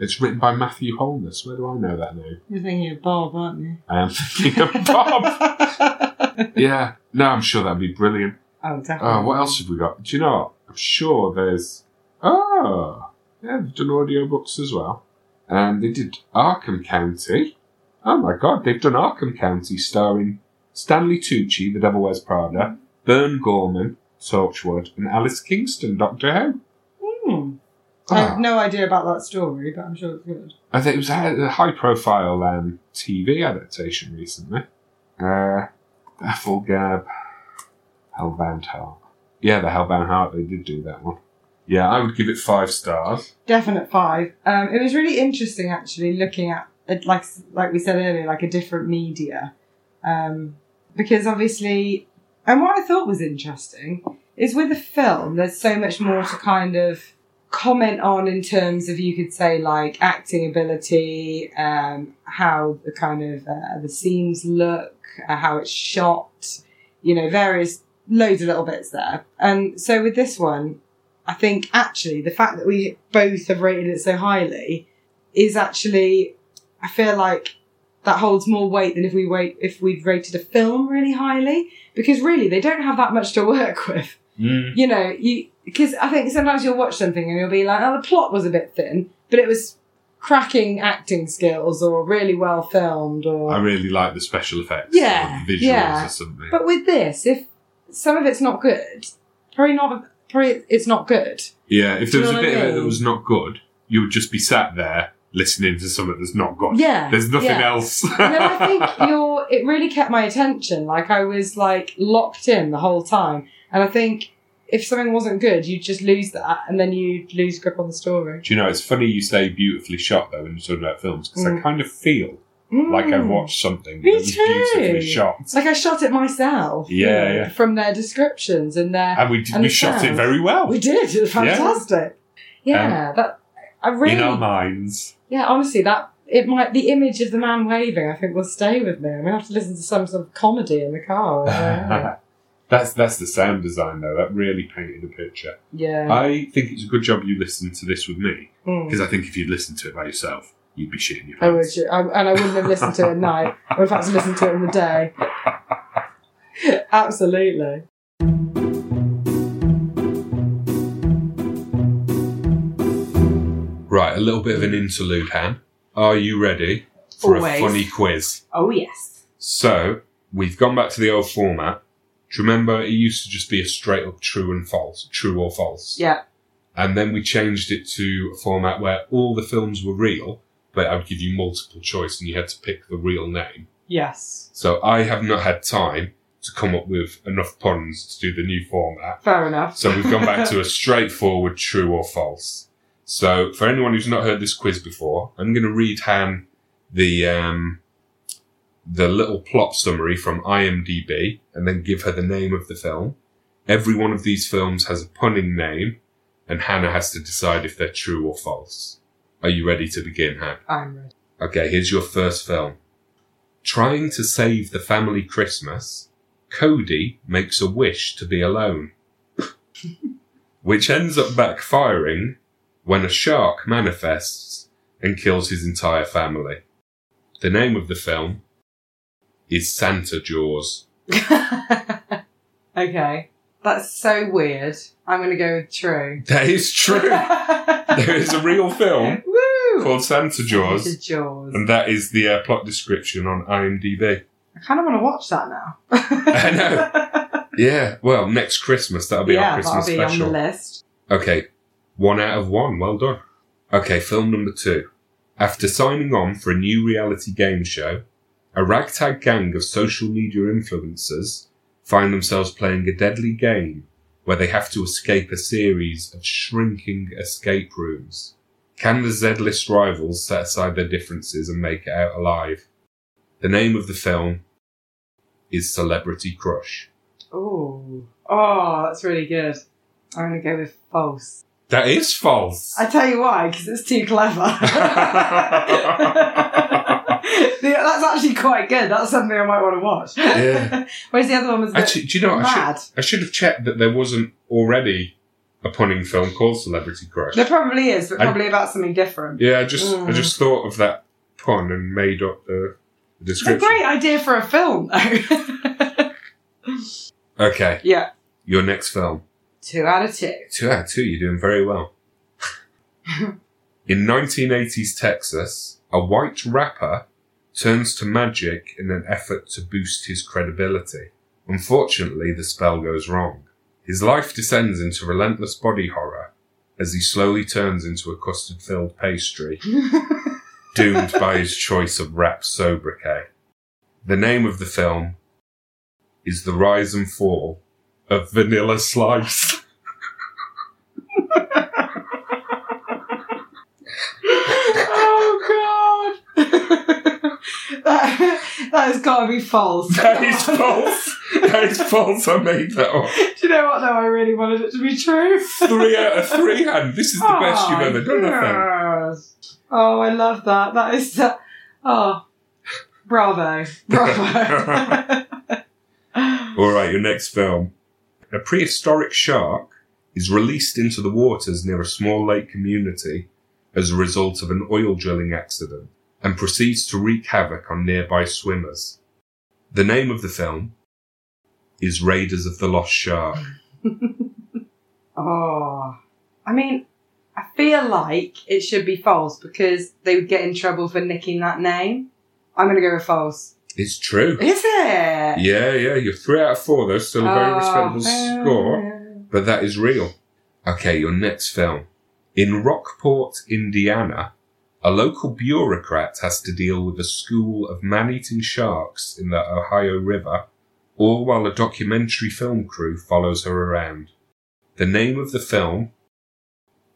S4: It's written by Matthew Holness. Where do I know that name?
S3: You're thinking of Bob, aren't you?
S4: I am thinking of Bob. yeah, No, I'm sure that'd be brilliant.
S3: Oh, definitely.
S4: Oh, what else have we got? Do you know what? I'm sure there's. Oh, yeah, they've done audiobooks as well. And they did Arkham County. Oh my god, they've done Arkham County starring Stanley Tucci, The Devil Wears Prada, Burn Gorman, Torchwood, and Alex Kingston, Doctor Who.
S3: Hmm. I
S4: Ah.
S3: have no idea about that story, but I'm sure it's good.
S4: I think it was a a high-profile um, TV adaptation recently. Uh, Bafflegab, Hellbound Heart. Yeah, the Hellbound Heart. They did do that one. Yeah, I would give it five stars.
S3: Definite five. Um, it was really interesting actually looking at like like we said earlier, like a different media, um, because obviously, and what I thought was interesting is with a film, there's so much more to kind of comment on in terms of you could say like acting ability, um, how the kind of uh, the scenes look, uh, how it's shot, you know, various loads of little bits there. And so with this one, I think actually the fact that we both have rated it so highly is actually, I feel like that holds more weight than if we wait if we'd rated a film really highly because really they don't have that much to work with. Mm. You know, you because I think sometimes you'll watch something and you'll be like, oh, the plot was a bit thin, but it was cracking acting skills or really well filmed or
S4: I really like the special effects.
S3: Yeah,
S4: visuals
S3: yeah.
S4: or something.
S3: But with this, if some of it's not good, probably not. Probably it's not good.
S4: yeah, if there was a bit
S3: I
S4: of it that was not good, you would just be sat there listening to something that's not good.
S3: Yeah,
S4: There's nothing
S3: yeah.
S4: else.
S3: And then I think you're. It really kept my attention. Like I was like locked in the whole time. And I think if something wasn't good, you'd just lose that, and then you'd lose grip on the story.
S4: Do you know, it's funny you say beautifully shot though when you're talking about films because I
S3: Mm.
S4: kind of feel like I've
S3: Mm.
S4: watched something
S3: Me
S4: that was beautifully
S3: too.
S4: shot.
S3: Like I shot it myself. you
S4: Yeah,
S3: know,
S4: yeah.
S3: From their descriptions and their.
S4: And we, did,
S3: And
S4: we shot it very well
S3: We did. It was
S4: Yeah.
S3: fantastic. Yeah, that. I really.
S4: in our minds.
S3: Yeah, honestly, that it might the image of the man waving. I think will stay with me. I'm gonna have to listen to some sort of comedy in the car. Yeah.
S4: that's that's the sound design though. That really painted a picture.
S3: yeah.
S4: I think it's a good job you listened to this with me
S3: Mm.
S4: because I think if you'd listened to it by yourself, you'd be shitting your
S3: I would. I, and I wouldn't have listened to it at night. I would have had to listen to it in the day. Absolutely.
S4: Right, a little bit of an interlude, Han. Are you ready for
S3: Always.
S4: a funny quiz?
S3: Oh yes.
S4: So, we've gone back to the old format. Do you remember it used to just be a straight up true and false, true or false?
S3: Yeah.
S4: And then we changed it to a format where all the films were real, but I would give you multiple choice and you had to pick the real name.
S3: Yes.
S4: So I have not had time to come up with enough puns to do the new format.
S3: Fair enough.
S4: So we've gone back to a straightforward true or false. So for anyone who's not heard this quiz before, I'm going to read Han the um, the little plot summary from IMDb and then give her the name of the film. Every one of these films has a punning name, and Hannah has to decide if they're true or false. Are you ready to begin, Han?
S3: I'm ready.
S4: Okay, here's your first film. Trying to save the family Christmas, Cody makes a wish to be alone, which ends up backfiring when a shark manifests and kills his entire family. The name of the film is Santa Jaws.
S3: okay. That's so weird. I'm going to go with true.
S4: That is true. there is a real film! Called Santa Jaws,
S3: It's Jaws.
S4: and that is the uh, plot description on IMDb.
S3: I kind of want to watch that now.
S4: I know. Yeah, well, next Christmas that'll be
S3: yeah,
S4: our Christmas
S3: that'll be
S4: special.
S3: on the list.
S4: Okay, one out of one. Well done. Okay, film number two. After signing on for a new reality game show, a ragtag gang of social media influencers find themselves playing a deadly game where they have to escape a series of shrinking escape rooms. Can the Z-list rivals set aside their differences and make it out alive? The name of the film is Celebrity Crush.
S3: Ooh. Oh, that's really good. I'm going to go with false.
S4: That is false.
S3: I tell you why, because it's too clever. That's actually quite good. That's something I might want to watch.
S4: Yeah.
S3: Whereas the other one was
S4: Actually, do you know what? I should, I should have checked that there wasn't already a punning film called Celebrity Crush.
S3: There probably is, but
S4: I-
S3: probably about something different.
S4: Yeah, I just I
S3: Mm.
S4: just thought of that pun and made up the, the
S3: It's a
S4: description.
S3: great idea for a film, though.
S4: Okay,
S3: Yeah.
S4: your next film.
S3: Two out of two.
S4: Two out of two, you're doing very well. in 1980s Texas, a white rapper turns to magic in an effort to boost his credibility. Unfortunately, the spell goes wrong. His life descends into relentless body horror as he slowly turns into a custard filled pastry, doomed by his choice of rap sobriquet. The name of the film is The Rise and Fall of Vanilla Slice.
S3: oh god. that, that has got to be false.
S4: That is false. That is false. I made that up.
S3: Do you know what though? I really wanted it to be true.
S4: Three out of three, and this is the ah, best you've ever done, I think.
S3: Oh, I love that. That is so, oh, bravo, bravo.
S4: All right, your next film. A prehistoric shark is released into the waters near a small lake community as a result of an oil drilling accident and proceeds to wreak havoc on nearby swimmers. The name of the film is Raiders of the Lost Shark.
S3: oh, I mean, I feel like it should be false because they would get in trouble for nicking that name. I'm going to go with false.
S4: It's true.
S3: Is it?
S4: Yeah, yeah, you're three out of four, though. Still a very
S3: Oh,
S4: respectable
S3: hell
S4: score. but that is real. Okay, your next film. In Rockport, Indiana, a local bureaucrat has to deal with a school of man-eating sharks in the Ohio River, all while a documentary film crew follows her around. The name of the film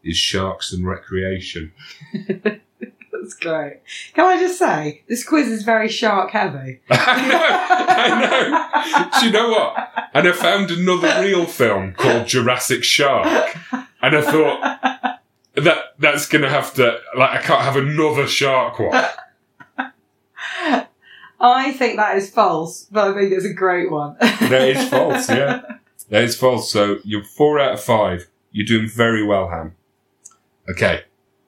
S4: is Sharks and Recreation.
S3: That's great. Can I just say, this quiz is very shark heavy.
S4: I know, I know. Do you know what? And I found another real film called Jurassic Shark, and I thought that that's gonna have to like I can't have another shark one.
S3: I think that is false, but I think it's a great one.
S4: That is false. Yeah, that is false. So you're four out of five. You're doing very well, Han. Okay,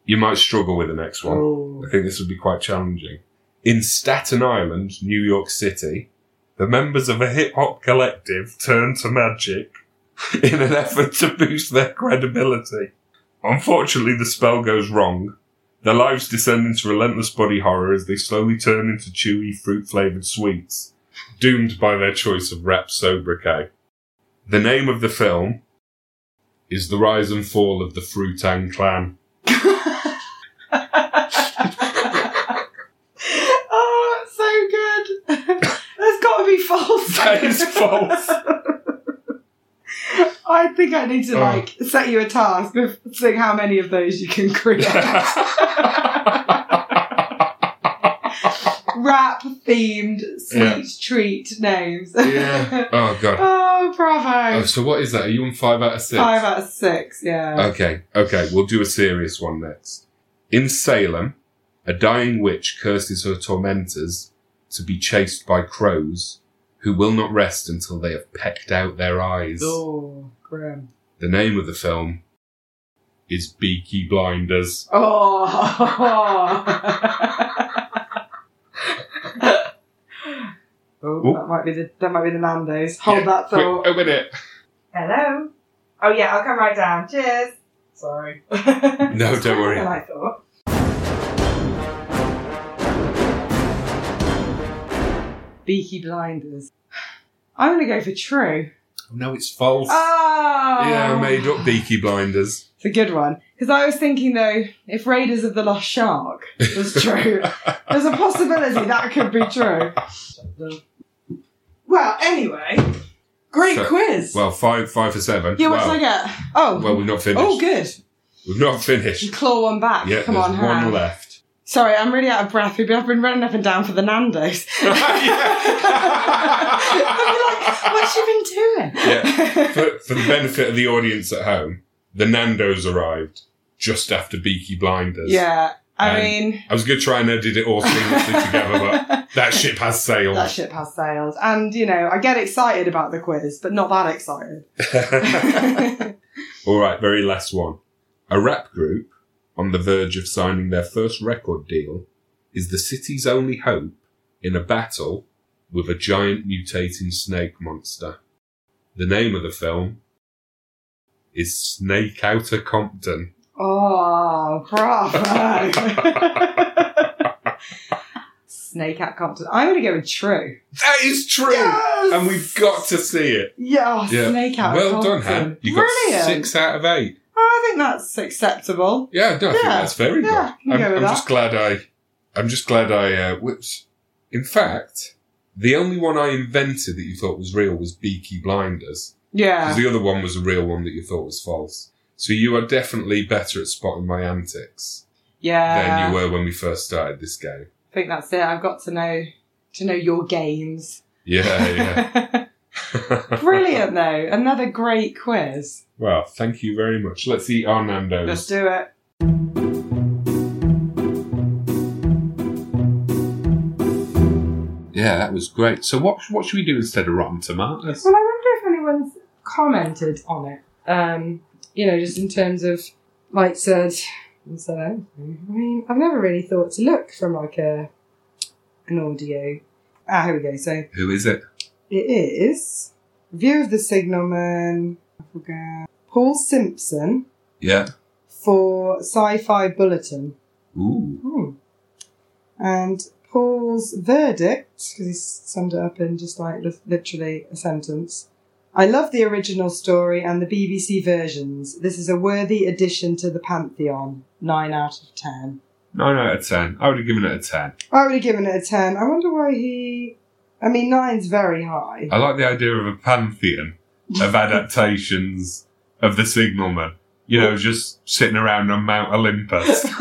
S4: you might struggle with the next one.
S3: Oh.
S4: I think this would be quite challenging. In Staten Island, New York City, the members of a hip hop collective turn to magic in an effort to boost their credibility. Unfortunately, the spell goes wrong. Their lives descend into relentless body horror as they slowly turn into chewy, fruit flavored sweets, doomed by their choice of rap sobriquet. The name of the film is The Rise and Fall of the Fruitang Clan.
S3: oh, that's so good. That's got to be false.
S4: That is false.
S3: I think I need to
S4: Oh.
S3: like set you a task of seeing how many of those you can create. Rap themed sweet
S4: Yeah.
S3: treat names.
S4: Yeah. Oh god.
S3: oh, bravo.
S4: Oh, so what is that? Are you on five out of six?
S3: Five out of six, yeah.
S4: Okay, okay, we'll do a serious one next. In Salem, a dying witch curses her tormentors to be chased by crows who will not rest until they have pecked out their eyes.
S3: oh, grim.
S4: The name of the film is Beaky Blinders.
S3: Oh. oh, that might be the that might be the Nando's. Hold
S4: Yeah,
S3: that thought.
S4: a minute.
S3: Hello. Oh yeah, I'll come right down. Cheers. Sorry.
S4: No, don't worry.
S3: I thought. Beaky Blinders. I'm gonna go for true.
S4: Oh, no, it's false.
S3: Oh,
S4: Yeah, I made up Beaky Blinders.
S3: It's a good one because I was thinking though, if Raiders of the Lost Shark was true, there's a possibility that could be true. Well, anyway, great
S4: So-
S3: quiz.
S4: Well, five, five for seven.
S3: yeah, what
S4: well,
S3: did I get? Oh,
S4: well, we've not oh, finished.
S3: oh, good.
S4: We've not
S3: You
S4: finished.
S3: claw one back.
S4: Yeah,
S3: Come
S4: there's
S3: on,
S4: one left.
S3: Sorry, I'm really out of breath. We've been, I've been running up and down for the Nando's. I'm like, what's she been doing?
S4: Yeah. for, for the benefit of the audience at home, the Nando's arrived just after Beaky Blinders.
S3: Yeah, I mean,
S4: I was going to try and edit it all seamlessly together, but that ship has sailed.
S3: that ship has sailed. And, you know, I get excited about the quiz, but not that excited.
S4: all right, very last one. A rap group on the verge of signing their first record deal is the city's only hope in a battle with a giant mutating snake monster. The name of the film is Snake Outta Compton.
S3: Oh, bravo. Snake at Compton. I'm going to go with true.
S4: That is true!
S3: Yes!
S4: And we've got to see it.
S3: Yeah,
S4: Yeah.
S3: Snake out
S4: well done,
S3: Compton.
S4: Han. You got
S3: Brilliant.
S4: six out of eight.
S3: I think that's acceptable.
S4: Yeah, no, I think
S3: Yeah.
S4: that's very
S3: Yeah,
S4: good.
S3: can go
S4: I'm,
S3: with
S4: I'm
S3: that.
S4: just glad I. I'm just glad I. Uh. In fact, the only one I invented that you thought was real was Beaky Blinders.
S3: Yeah.
S4: Because the other one was a real one that you thought was false. So you are definitely better at spotting my antics
S3: yeah.
S4: than you were when we first started this game.
S3: I think that's it. I've got to know to know your games.
S4: Yeah, yeah.
S3: Brilliant though. Another great quiz.
S4: well, thank you very much. Let's eat our Nando's.
S3: Let's do it.
S4: Yeah, that was great. So what what should we do instead of Rotten Tomatoes?
S3: Well, I wonder if anyone's commented on it. Um, you know, just in terms of like said, anything. I mean, I've never really thought to look from like a an audio. Ah, here we go. So
S4: Who is it?
S3: It is View of the Signalman. I. Paul Simpson
S4: Yeah.
S3: for Sci-Fi Bulletin.
S4: Ooh.
S3: Hmm. And Paul's verdict, because he summed it up in just like literally a sentence. I love the original story and the BBC versions. This is a worthy addition to the pantheon. Nine out of ten.
S4: Nine out of ten. I would have given it a ten.
S3: I would have given it a ten. I wonder why he. I mean, nine's very high.
S4: I like the idea of a pantheon of adaptations of the Signalman. You know, just sitting around on Mount Olympus.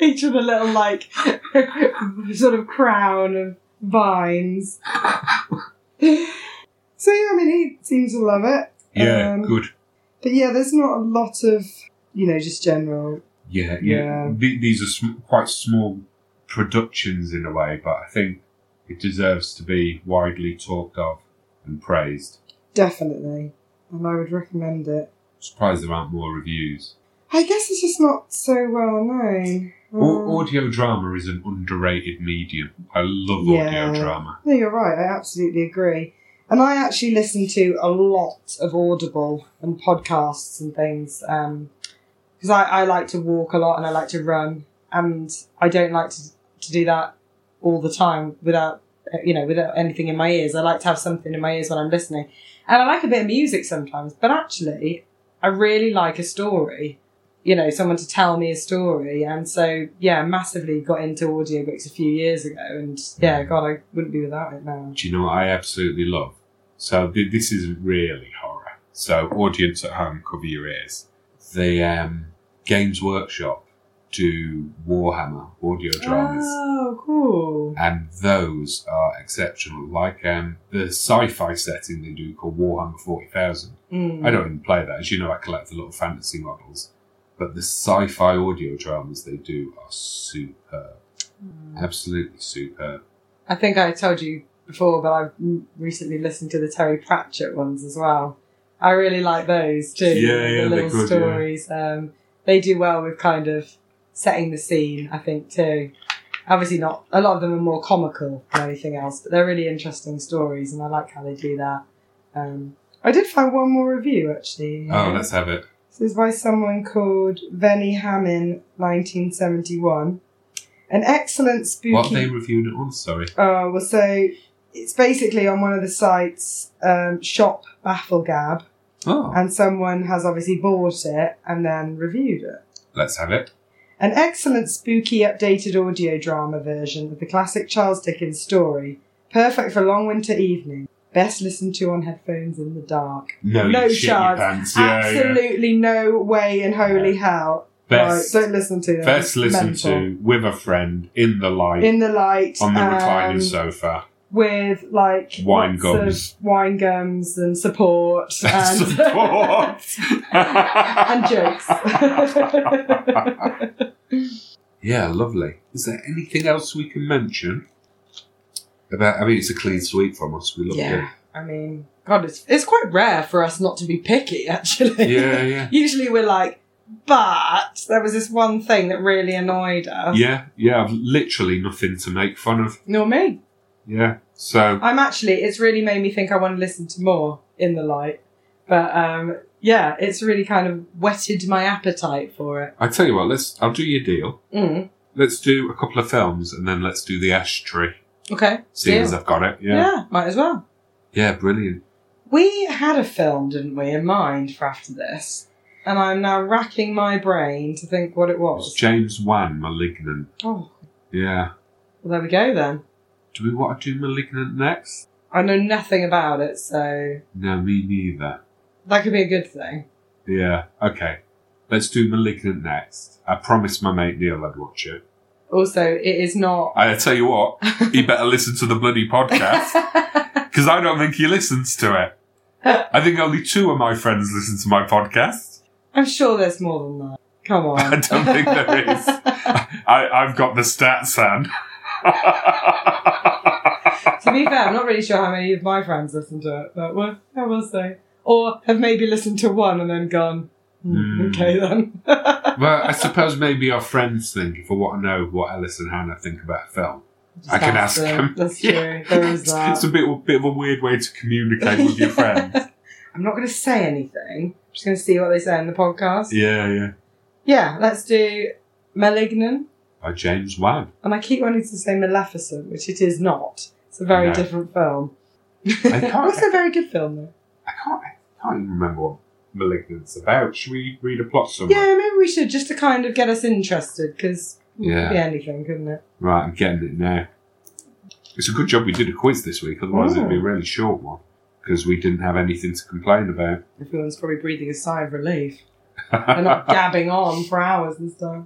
S3: Each with a little like sort of crown of vines. so yeah, I mean, he seems to love it.
S4: Yeah,
S3: Um,
S4: good.
S3: But yeah, there's not a lot of, you know, just general.
S4: Yeah,
S3: yeah.
S4: yeah. The- These are sm- quite small productions in a way, but I think it deserves to be widely talked of and praised.
S3: Definitely. And I would recommend it.
S4: Surprised there aren't more reviews.
S3: I guess it's just not so well known. Um,
S4: audio drama is an underrated medium. I love
S3: Yeah.
S4: audio drama.
S3: No, you're right. I absolutely agree. And I actually listen to a lot of Audible and podcasts and things because I, I like to walk a lot and I like to run, and I don't like to to do that all the time without uh, you know without anything in my ears. I like to have something in my ears when I'm listening, and I like a bit of music sometimes. But actually, I really like a story. You know, someone to tell me a story, and so yeah, massively got into audiobooks a few years ago, and yeah, God, I wouldn't be without it now.
S4: Do you know what I absolutely love? So th- this is really horror. So audience at home, cover your ears. The um, Games Workshop do Warhammer audio dramas.
S3: Oh, cool.
S4: and those are exceptional. Like um, the sci-fi setting they do called Warhammer Forty Thousand.
S3: Mm.
S4: I don't even play that, as you know. I collect the little fantasy models, but the sci-fi audio dramas they do are superb, absolutely superb.
S3: I think I told you before, but I've recently listened to the Terry Pratchett ones as well. I really like those too.
S4: Yeah, yeah, they're
S3: little
S4: good, yeah.
S3: stories. Um, they do well with kind of setting the scene. I think too. Obviously, not a lot of them are more comical than anything else, but they're really interesting stories, and I like how they do that. Um, I did find one more review actually.
S4: Oh, let's have it.
S3: This is by someone called Venny Hammin, 1971. An excellent spooky.
S4: What they reviewed it on? Sorry.
S3: Oh, well, so it's basically on one of the sites, um, Shop Bafflegab,
S4: Oh,
S3: and someone has obviously bought it and then reviewed it.
S4: let's have it.
S3: An excellent spooky updated audio drama version of the classic Charles Dickens story, perfect for long winter evening. Best listened to on headphones in the dark.
S4: No,
S3: No
S4: you shit your
S3: chance.
S4: pants. Yeah, yeah.
S3: Absolutely no way in holy hell.
S4: Best,
S3: right, don't listen to that.
S4: best listen to with a friend in the light
S3: in the light
S4: on the reclining
S3: um,
S4: sofa.
S3: With like
S4: Wine gums.
S3: wine gums and support and
S4: Support.
S3: and jokes.
S4: Yeah, lovely. Is there anything else we can mention about? I mean, it's a clean sweep from us. We love
S3: yeah, I mean, God, it's it's quite rare for us not to be picky. Actually.
S4: Yeah, yeah,
S3: Usually we're like, but there was this one thing that really annoyed us.
S4: yeah, yeah. I've literally nothing to make fun of.
S3: Nor me.
S4: Yeah. So
S3: I'm actually, it's really made me think I want to listen to more in the light. But um, yeah, it's really kind of whetted my appetite for it.
S4: I tell you what, let's. I'll do your deal.
S3: Mm.
S4: Let's do a couple of films and then let's do the ash tree.
S3: Okay.
S4: Seeing as. I've got it.
S3: yeah.
S4: Yeah.
S3: might as well.
S4: Yeah, brilliant.
S3: We had a film, didn't we, in mind for after this? And I'm now racking my brain to think what it
S4: It's
S3: was.
S4: James Wan, Malignant.
S3: Oh,
S4: Yeah.
S3: well, there we go then.
S4: Do we want to do Malignant next?
S3: I know nothing about it, so
S4: No, me neither.
S3: that could be a good thing.
S4: Yeah. Okay. Let's do Malignant next. I promised my mate Neil I'd watch it.
S3: Also, it is not.
S4: I tell you what, he better listen to the bloody podcast because I don't think he listens to it. I think only two of my friends listen to my podcast.
S3: I'm sure there's more than that. Come on.
S4: I don't think there is. I, I've got the stats, Anne.
S3: To be fair, I'm not really sure how many of my friends listen to it, but we'll, I will say. Or have maybe listened to one and then gone, "Hmm,
S4: Hmm.
S3: okay then.
S4: well, I suppose maybe our friends think if I want to know what Ellis and Hannah think about a film.
S3: Just
S4: I can ask them.
S3: That's true.
S4: Yeah.
S3: There is
S4: It's,
S3: that.
S4: it's a bit, bit of a weird way to communicate with your friends.
S3: I'm not going to say anything. I'm just going to see what they say in the podcast.
S4: yeah, yeah.
S3: Yeah, let's do Malignant.
S4: By James Wan.
S3: And I keep wanting to say Maleficent, which it is not. It's a very
S4: No.
S3: different film.
S4: I can't-
S3: a very good film, though?
S4: I can't, I can't even remember what Malignant's about. Should we read a plot summary?
S3: Yeah, maybe we should, just to kind of get us interested, because it
S4: Yeah.
S3: could be anything, couldn't it?
S4: Right, I'm getting it now. It's a good job we did a quiz this week, otherwise it'd be a
S3: Oh.
S4: really short one. Because we didn't have anything to complain about.
S3: Everyone's probably breathing a sigh of relief. They're not gabbing on for hours and stuff.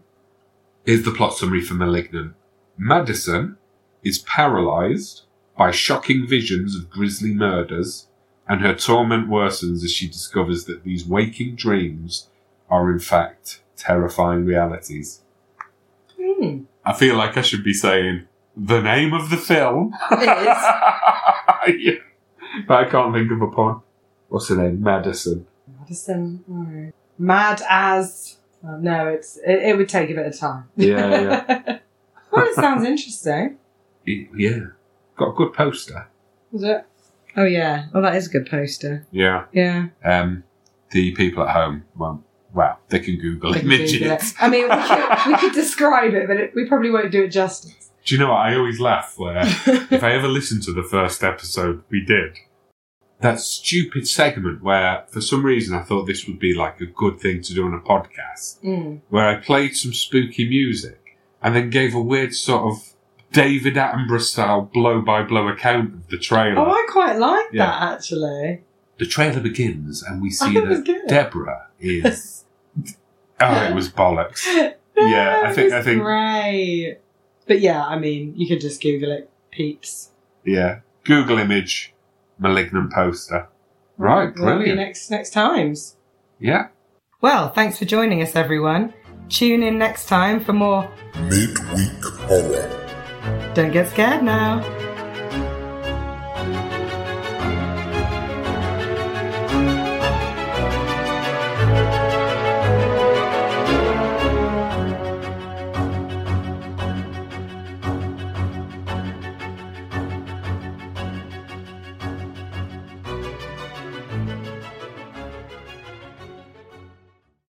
S4: Here's the plot summary for Malignant. Madison is paralysed by shocking visions of grisly murders, and her torment worsens as she discovers that these waking dreams are in fact terrifying realities.
S3: Hmm.
S4: I feel like I should be saying the name of the film.
S3: It
S4: yeah. But I can't think of a pun. What's her name? Madison.
S3: Madison. no. Mad as. oh, no, it's it, it would take a bit of time.
S4: Yeah, yeah.
S3: well, it sounds interesting.
S4: Y- Yeah. Got a good poster.
S3: Was it? Oh yeah. Oh, that is a good poster.
S4: Yeah.
S3: Yeah.
S4: Um, the people at home, well, well, they can Google
S3: I can
S4: images.
S3: Google it. I mean, we could, we could describe it, but it, we probably won't do it justice.
S4: Do you know what? I always laugh where if I ever listen to the first episode we did, that stupid segment where for some reason I thought this would be like a good thing to do on a podcast,
S3: Mm.
S4: where I played some spooky music and then gave a weird sort of David Attenborough style blow by blow account of the trailer.
S3: Oh, I quite like
S4: Yeah.
S3: that actually.
S4: the trailer begins and we see
S3: it was
S4: that
S3: good.
S4: Deborah is. oh, it was bollocks. Yeah, I think- I think-
S3: Great. But yeah, I mean, you could just Google it, peeps.
S4: Yeah. Google image, malignant poster. Right,
S3: That'll be
S4: brilliant.
S3: next next times.
S4: Yeah.
S3: Well, thanks for joining us, everyone. Tune in next time for more.
S2: Midweek Horror.
S3: Don't get scared now.